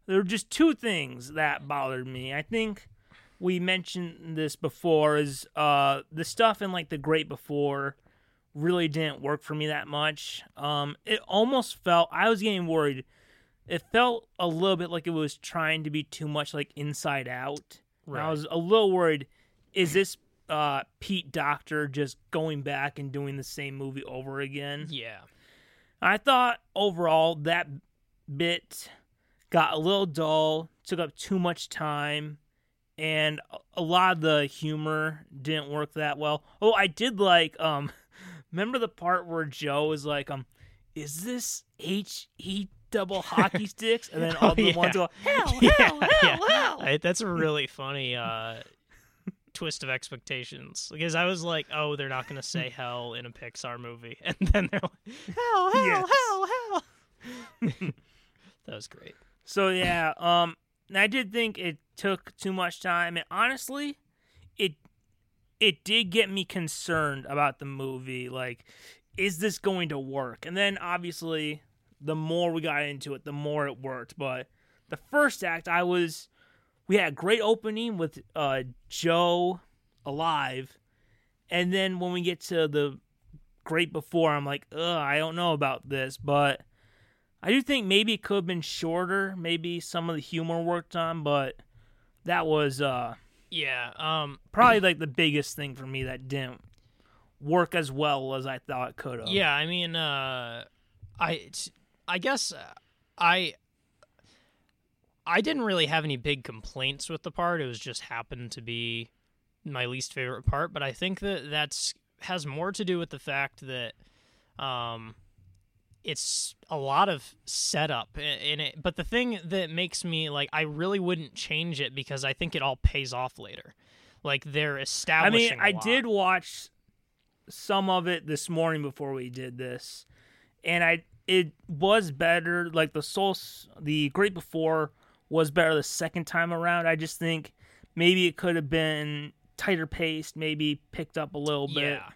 There were just two things that bothered me. I think we mentioned this before is uh the stuff in like the great before really didn't work for me that much. Um it almost felt I was getting worried. It felt a little bit like it was trying to be too much like inside out. And I was a little worried is this uh Pete Docter just going back and doing the same movie over again? yeah, I thought overall that bit got a little dull, took up too much time, and a- a lot of the humor didn't work that well. Oh, I did like um remember the part where Joe was like um is this H E double hockey sticks? And then all Oh, the yeah. ones go hell, hell, yeah, hell, yeah. hell. I- that's a really funny uh, twist of expectations because I was like, oh, they're not gonna say hell in a Pixar movie, and then they're like, hell, hell, Yes. hell, hell. that was great. So yeah, um, and I did think it took too much time, and honestly, it it did get me concerned about the movie. Like, is this going to work? And then obviously, the more we got into it, the more it worked. But the first act, I was we had a great opening with uh Joe alive, and then when we get to the great before, I'm like, ugh, I don't know about this, but I do think maybe it could have been shorter. Maybe some of the humor worked on, but that was uh Yeah. Um. probably like the biggest thing for me that didn't work as well as I thought it could have. Yeah. I mean, uh, I, I guess uh, I, I didn't really have any big complaints with the part. It was just happened to be my least favorite part. But I think that that's has more to do with the fact that, um, it's a lot of setup in it. But the thing that makes me like, I really wouldn't change it because I think it all pays off later. Like they're established. I mean, I did watch some of it this morning before we did this, and I it was better. Like the Soul, the Great Before was better the second time around. I just think maybe it could have been tighter paced, maybe picked up a little bit. Yeah.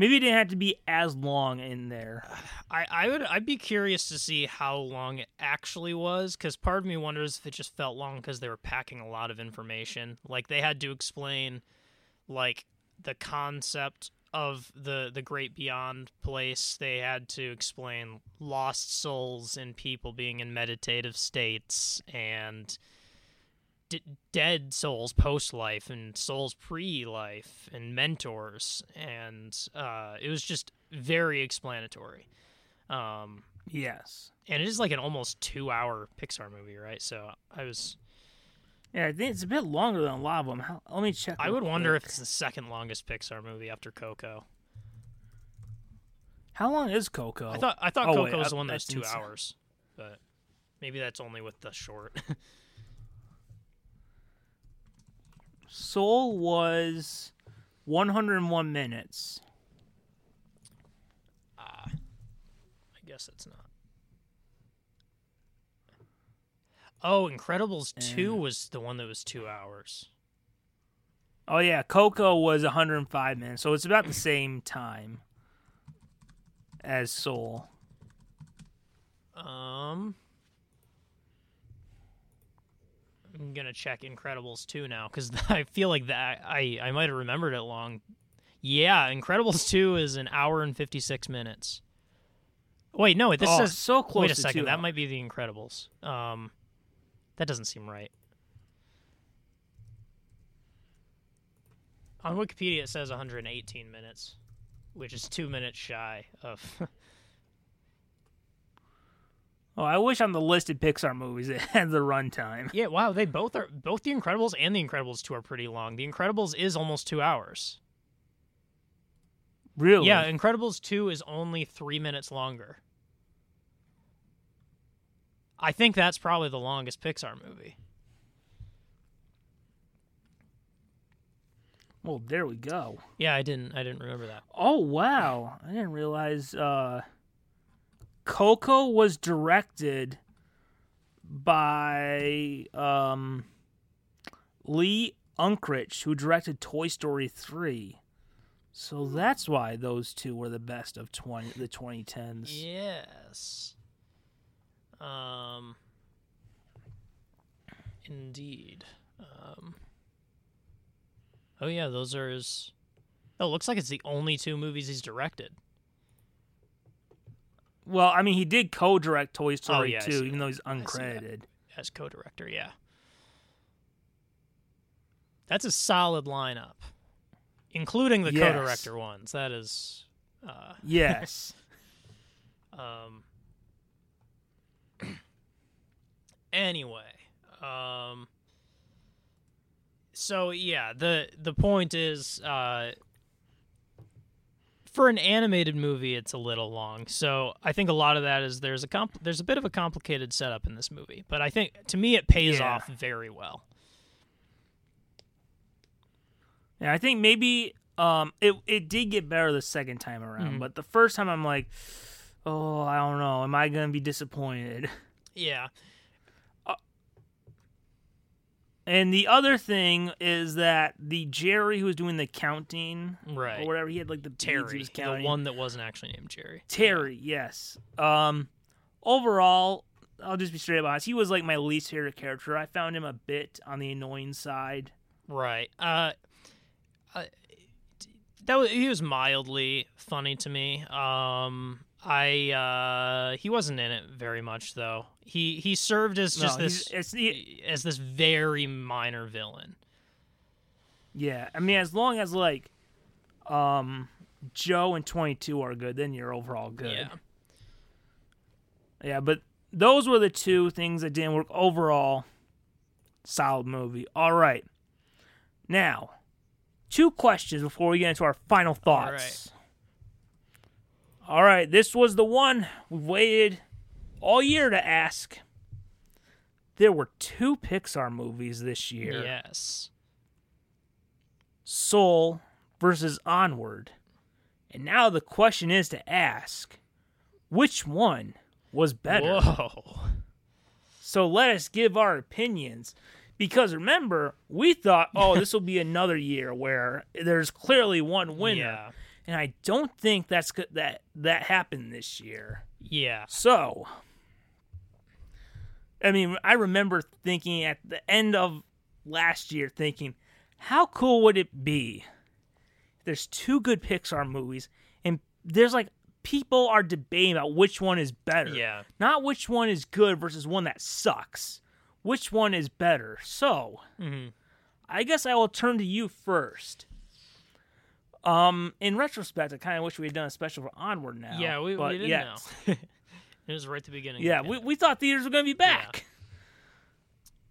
Maybe it didn't have to be as long in there. I, I would I'd be curious to see how long it actually was because part of me wonders if it just felt long because they were packing a lot of information. Like they had to explain like the concept of the the great beyond place. They had to explain lost souls and people being in meditative states and d- dead souls post life and souls pre life and mentors and uh, it was just very explanatory. Um, Yes. and it is like an almost two hour Pixar movie, right? So I was Yeah, I think it's a bit longer than a lot of them. How, let me check. I would wonder if it's the second longest Pixar movie after Coco. how long is Coco? I thought I thought Oh, Coco wait, was I- the one that was two so. hours, but maybe that's only with the short. Soul was 101 minutes. Ah, I guess it's not. Oh, Incredibles two was the one that was two hours. Oh yeah, Coco was 105 minutes, so it's about the same time as Soul. Um, I'm gonna check Incredibles 2 now because I feel like that I I might have remembered it long. Yeah, Incredibles 2 is an hour and 56 minutes. Wait, no, this oh, says. so close. Wait a second, two that might be the Incredibles. Um, that doesn't seem right. On Wikipedia, it says 118 minutes, which is two minutes shy of. Oh, I wish on the list listed Pixar movies it had the runtime. Yeah, wow, they both are both the Incredibles and the Incredibles 2 are pretty long. The Incredibles is almost 2 hours. Really? Yeah, Incredibles 2 is only 3 minutes longer. I think that's probably the longest Pixar movie. Well, there we go. Yeah, I didn't I didn't remember that. Oh wow, I didn't realize uh, Coco was directed by um, Lee Unkrich, who directed Toy Story three. So that's why those two were the best of twenty the twenty tens. Yes. Um Indeed. Um Oh yeah, those are his Oh, it looks like it's the only two movies he's directed. Well, I mean, he did co-direct Toy Story yeah, I two, see even though he's uncredited. as co-director. Yeah, that's a solid lineup, including the Yes. co-director ones. That is, uh, Yes. um. anyway, um. So yeah, the the point is, uh. For an animated movie, it's a little long. So I think a lot of that is there's a comp- there's a bit of a complicated setup in this movie, but I think to me it pays Yeah. off very well. Yeah, I think maybe um it it did get better the second time around, Mhm. but the first time I'm like, oh, I don't know, am I gonna be disappointed? Yeah, And the other thing is that the Jerry who was doing the counting right. or whatever, he had like the beads he Terry, was the one that wasn't actually named Jerry. Terry, yes. Um, overall, I'll just be straight about it. He was like my least favorite character. I found him a bit on the annoying side. Right. Uh, uh, that was, he was mildly funny to me. Um, I uh he wasn't in it very much though. He he served as just No, this the- as this very minor villain. Yeah, I mean, as long as like, um, Joe and Twenty Two are good, then you're overall good. Yeah. Yeah, but those were the two things that didn't work. Overall, solid movie. All right. Now, two questions before we get into our final thoughts. All right, this was the one we've waited all year to ask. There were two Pixar movies this year. Yes. Soul versus Onward. And now the question is to ask which one was better? Whoa. So let us give our opinions. Because remember, we thought, oh, this will be another year where there's clearly one winner. Yeah. And I don't think that's that that happened this year. Yeah. So, I mean, I remember thinking at the end of last year, thinking, how cool would it be? if There's two good Pixar movies, and there's like people are debating about which one is better. Yeah. Not which one is good versus one that sucks. Which one is better? So, Mhm. I guess I will turn to you first. Um, in retrospect, I kind of wish we had done a special for Onward now. Yeah, we, but we didn't yes. know. it was right at the beginning. Yeah, we, we thought theaters were going to be Yeah. back.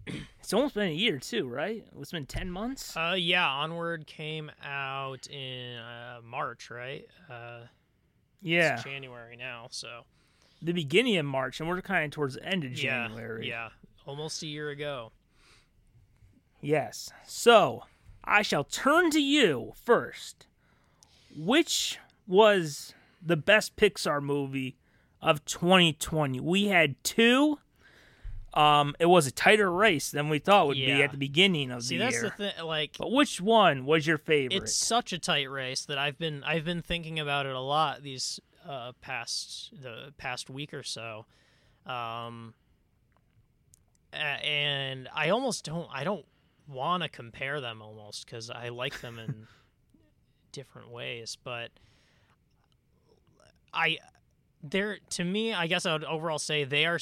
it's almost been a year, too, right? It's been 10 months? Uh, yeah. Onward came out in uh, March, right? Uh, yeah, It's January now, so the beginning of March, and we're kind of towards the end of yeah, January. yeah, almost a year ago. Yes. So, I shall turn to you first. Which was the best Pixar movie of 2020? We had two. Um, it was a tighter race than we thought would be at the beginning of the year. See, the that's year. the thing. Like, but which one was your favorite? it's such a tight race that I've been I've been thinking about it a lot these uh, past the past week or so, um, and I almost don't I don't want to compare them almost because I like them in different ways, but I they're to me I guess I would overall say they are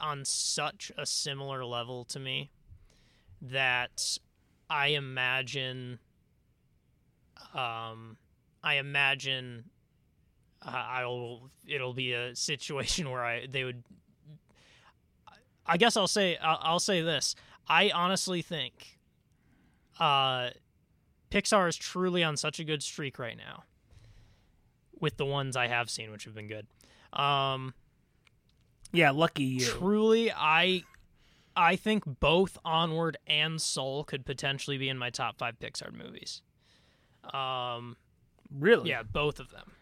on such a similar level to me that I imagine um I imagine uh, I'll it'll be a situation where I they would I guess I'll say I'll, I'll say this. I honestly think uh Pixar is truly on such a good streak right now with the ones I have seen which have been good um yeah, lucky you. truly I I think both Onward and Soul could potentially be in my top 5 Pixar movies. Um Really? yeah, both of them.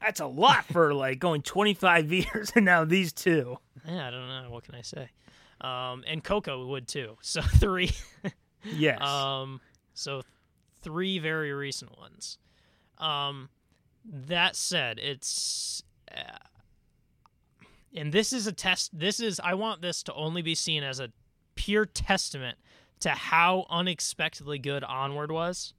That's a lot for like going 25 years and now these two. Yeah, I don't know what can I say. Um and Coco would too. So 3 Yes. um so three very recent ones. Um that said, it's uh, and this is a test this is I want this to only be seen as a pure testament to how unexpectedly good Onward was.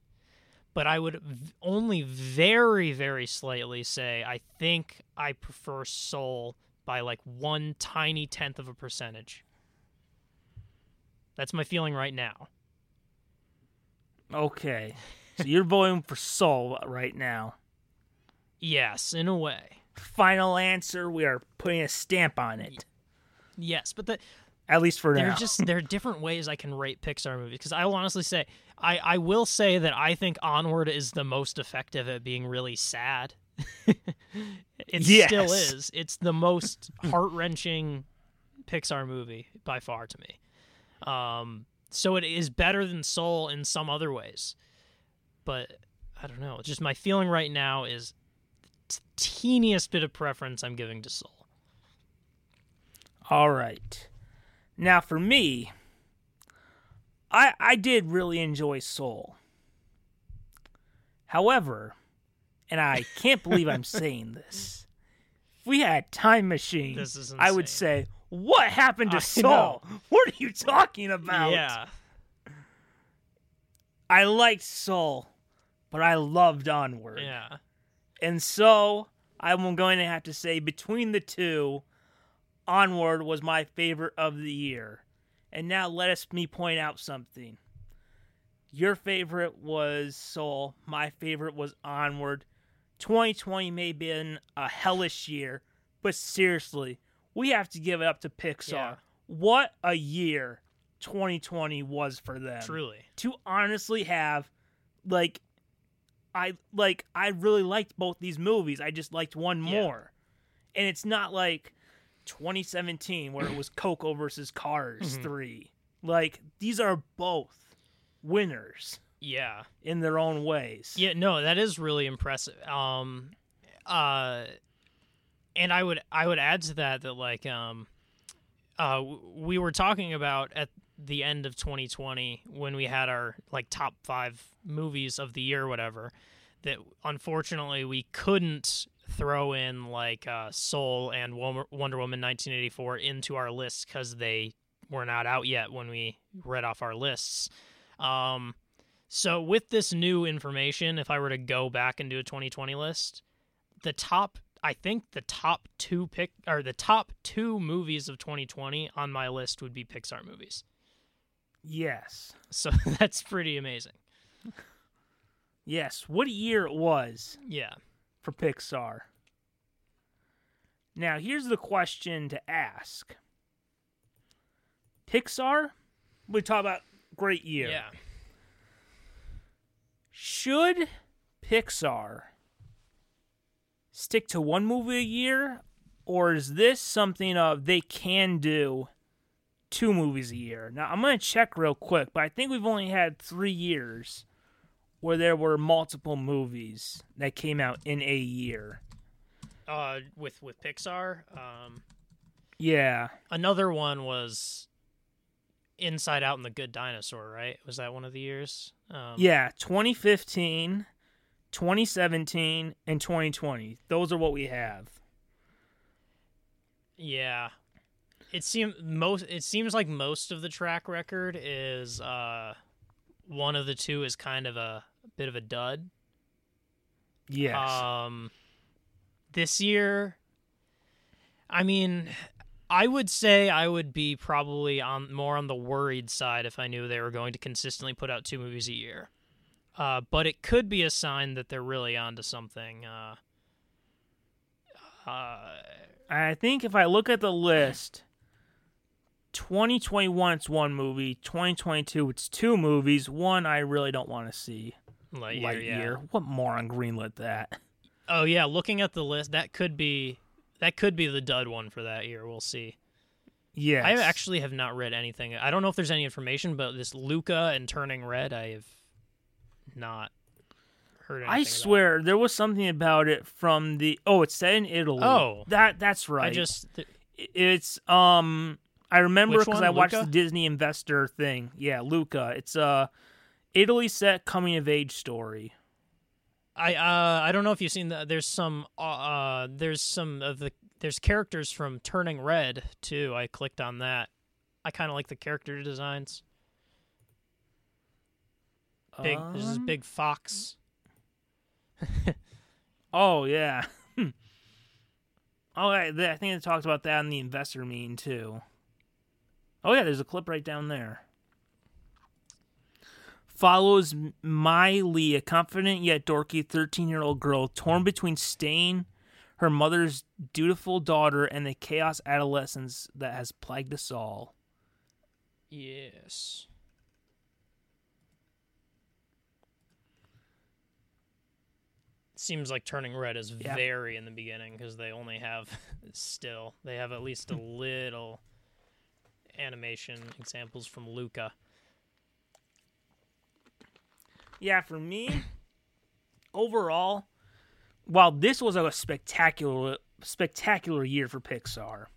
But I would only very very slightly say I think I prefer Soul by like one tiny tenth of a percentage. That's my feeling right now. Okay. So you're voting for Soul right now. Yes, in a way. Final answer. We are putting a stamp on it. Yes, but the, At least for there now. just there are different ways I can rate Pixar movies because I will honestly say I I will say that I think Onward is the most effective at being really sad. it Yes. still is. It's the most heart wrenching Pixar movie by far to me. Um, so it is better than Soul in some other ways, but I don't know. Just my feeling right now is the teeniest bit of preference I'm giving to Soul. All right. Now for me, I I did really enjoy Soul. However, and I can't believe I'm saying this. If we had time machine, I would say, "What happened to I Soul? know. What are you talking about?" Yeah. I liked Soul, but I loved Onward. Yeah. And so I'm going to have to say between the two, Onward was my favorite of the year. And now let us me point out something. Your favorite was Soul. My favorite was Onward. 2020 may have been a hellish year, but seriously, we have to give it up to Pixar. Yeah. What a year 2020 was for them. Truly. To honestly have like I like I really liked both these movies. I just liked one Yeah. more. And it's not like 2017 where it was Coco versus Cars Mhm. 3. Like these are both winners Yeah. in their own ways. Yeah, no, that is really impressive. Um uh and I would I would add to that that like um uh we were talking about at the end of 2020 when we had our like top 5 movies of the year whatever that unfortunately we couldn't throw in like uh Soul and Wonder Woman 1984 into our list cuz they were not out yet when we read off our lists. Um so with this new information, if I were to go back and do a 2020 list, the top I think the top two pick or the top two movies of 2020 on my list would be Pixar movies. Yes. So that's pretty amazing. Yes. What a year it was Yeah. for Pixar. Now, here's the question to ask. Pixar, we talk about great year. Yeah. Should Pixar stick to one movie a year, or is this something of they can do two movies a year? Now, I'm to check real quick, but I think we've only had three years where there were multiple movies that came out in a year. Uh with with Pixar, um Yeah. another one was Inside Out and the Good Dinosaur, right? Was that one of the years? Um Yeah, 2015, 2017, and 2020. Those are what we have. Yeah. It seems most it seems like most of the track record is uh one of the two is kind of a, bit of a dud. Yes. Um this year I mean I would say I would be probably on more on the worried side if I knew they were going to consistently put out two movies a year. Uh, but it could be a sign that they're really onto something. Uh, uh, I think if I look at the list, 2021 it's one movie, 2022 it's two movies. One I really don't want to see. Lightyear, Lightyear. yeah. What moron greenlit that? Oh yeah, looking at the list, that could be that could be the dud one for that year. We'll see. Yeah, I actually have not read anything. I don't know if there's any information, but this Luca and Turning Red, I have not heard. Anything I swear there was something about it from the Oh, it's set in Italy. Oh. That that's right. I just th- it's um I remember because? I watched the Disney investor thing. Yeah, Luca. It's a Italy set coming of age story. I uh I don't know if you've seen that. There's some uh, uh there's some of the there's characters from Turning Red too. I clicked on that. I kind of like the character designs. Big there's this Um, big fox. Oh yeah. Hmm. oh, I, th- I think they talked about that in the investor meeting too. Oh yeah, there's a clip right down there. Follows Miley, a confident yet dorky 13-year-old girl torn between staying her mother's dutiful daughter and the chaos adolescence that has plagued us all. Yes. Seems like Turning Red is Yeah. very in the beginning because they only have still they have at least a hmm. little animation examples from Luca. Yeah, for me, overall, while this was a spectacular, spectacular year for Pixar,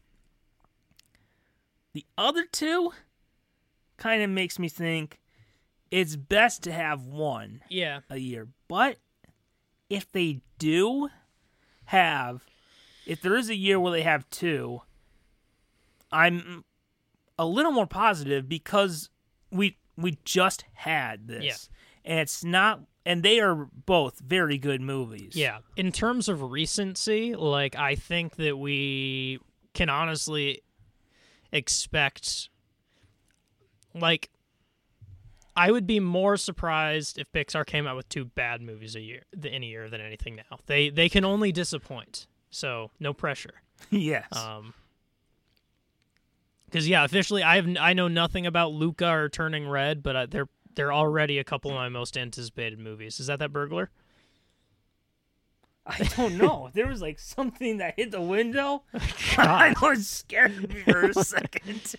the other two kind of makes me think it's best to have one Yeah, a year. But if they do have, if there is a year where they have two, I'm a little more positive because we we just had this. Yeah. and it's not. And they are both very good movies. Yeah. In terms of recency, like I think that we can honestly expect like I would be more surprised if Pixar came out with two bad movies a year in a year than anything now. They they can only disappoint. So, no pressure. yes. Um cuz yeah, officially I have I know nothing about Luca or Turning Red, but uh, they're they're already a couple of my most anticipated movies. Is that that burglar? I don't know. there was like something that hit the window. I was scared me for a second.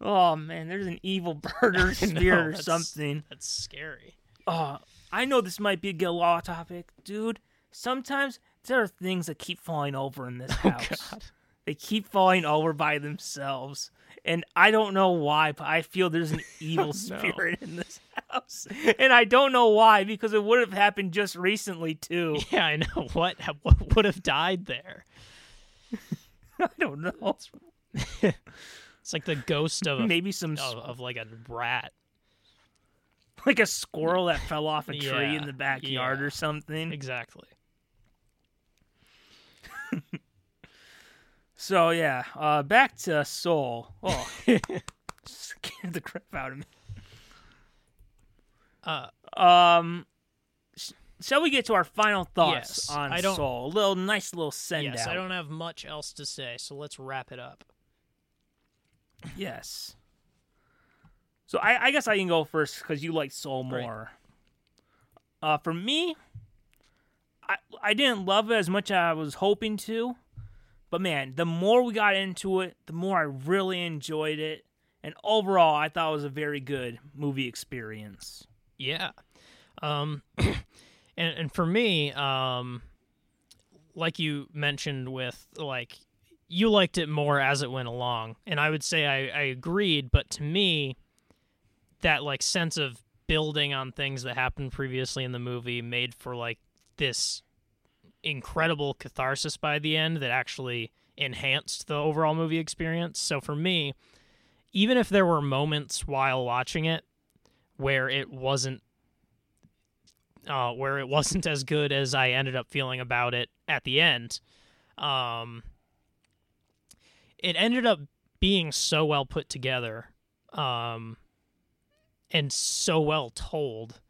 Oh man, there's an evil bird or spirit or something. That's scary. Oh, I know this might be a get law topic, dude. Sometimes there are things that keep falling over in this oh, house. Oh, God. They keep falling over by themselves. And I don't know why, but I feel there's an oh, evil no. spirit in this house. And I don't know why, because it would have happened just recently, too. Yeah, I know. What what would have died there? I don't know. It's like the ghost of a, Maybe some, of, of like a rat. like a squirrel that fell off a tree Yeah, in the backyard yeah. or something. Exactly. So, yeah, uh, back to Soul. Oh, scared the crap out of me. Uh, Um, sh- shall we get to our final thoughts Yes, on Soul? A little nice little send yes, out. I don't have much else to say, so let's wrap it up. Yes. So I, I guess I can go first because you like Soul Right. more. Uh, for me, I I didn't love it as much as I was hoping to, but man, the more we got into it, the more I really enjoyed it, and overall, I thought it was a very good movie experience. Yeah. Um and and for me, um like you mentioned with like you liked it more as it went along. And I would say I, I agreed, but to me that like sense of building on things that happened previously in the movie made for like this incredible catharsis by the end that actually enhanced the overall movie experience. So for me, even if there were moments while watching it where it wasn't uh, where it wasn't as good as I ended up feeling about it at the end. Um, it ended up being so well put together um, and so well told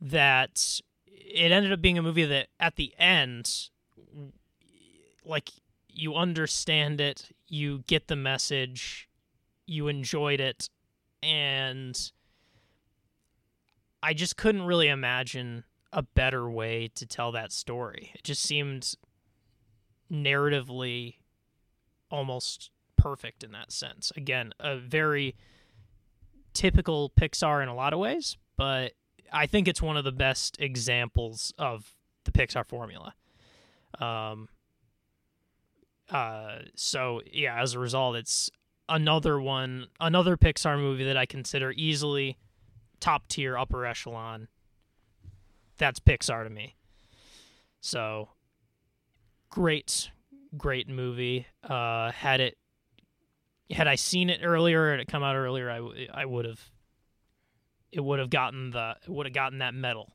that it ended up being a movie that at the end like you understand it you get the message you enjoyed it and i just couldn't really imagine a better way to tell that story. It just seemed narratively almost perfect in that sense. Again a very typical pixar in a lot of ways but i think it's one of the best examples of the pixar formula. Um uh so yeah as a result it's another one another pixar movie that i consider easily top tier upper echelon. That's pixar to me. So great great movie uh had it had i seen it earlier and it come out earlier i, I would have it would have gotten the it would have gotten that medal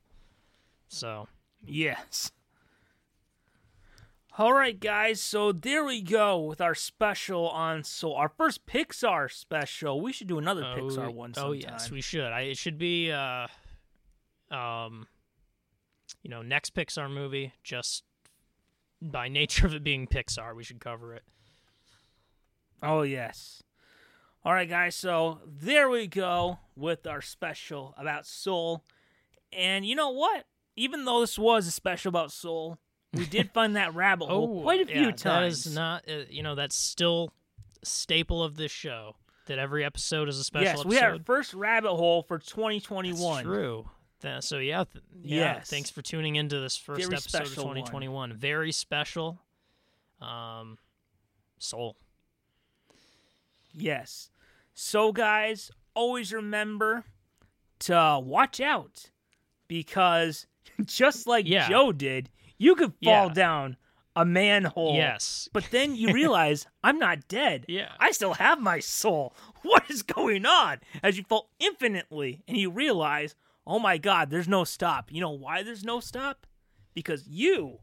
so Yes. All right, guys. So there we go with our special on Soul, our first Pixar special. We should do another Pixar one sometime. Oh yes, we should. I, it should be, uh, um, you know, next Pixar movie. Just by nature of it being Pixar, we should cover it. Oh, yes. All right, guys. So there we go with our special about Soul. And you know what? Even though this was a special about Soul, we did find that rabbit hole quite a few Oh, yeah, times. That is not, uh, you know, that's still staple of this show. That every episode is a special yes, episode. we had our first rabbit hole for That's 2021. true. Th- so yeah, th- yeah. Yes. Thanks for tuning into this first Very episode of special one. 2021. Very special. Um, soul. Yes. So, guys, always remember to watch out because just like Yeah. Joe did, you could fall Yeah. down a manhole. Yes. But then you realize I'm not dead. Yeah. I still have my soul. What is going on? As you fall infinitely and you realize, oh my God, there's no stop. You know why there's no stop? Because you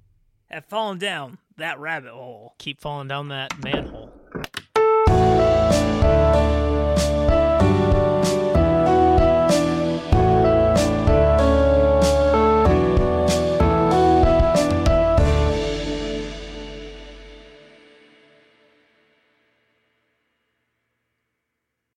have fallen down that rabbit hole. Keep falling down that manhole.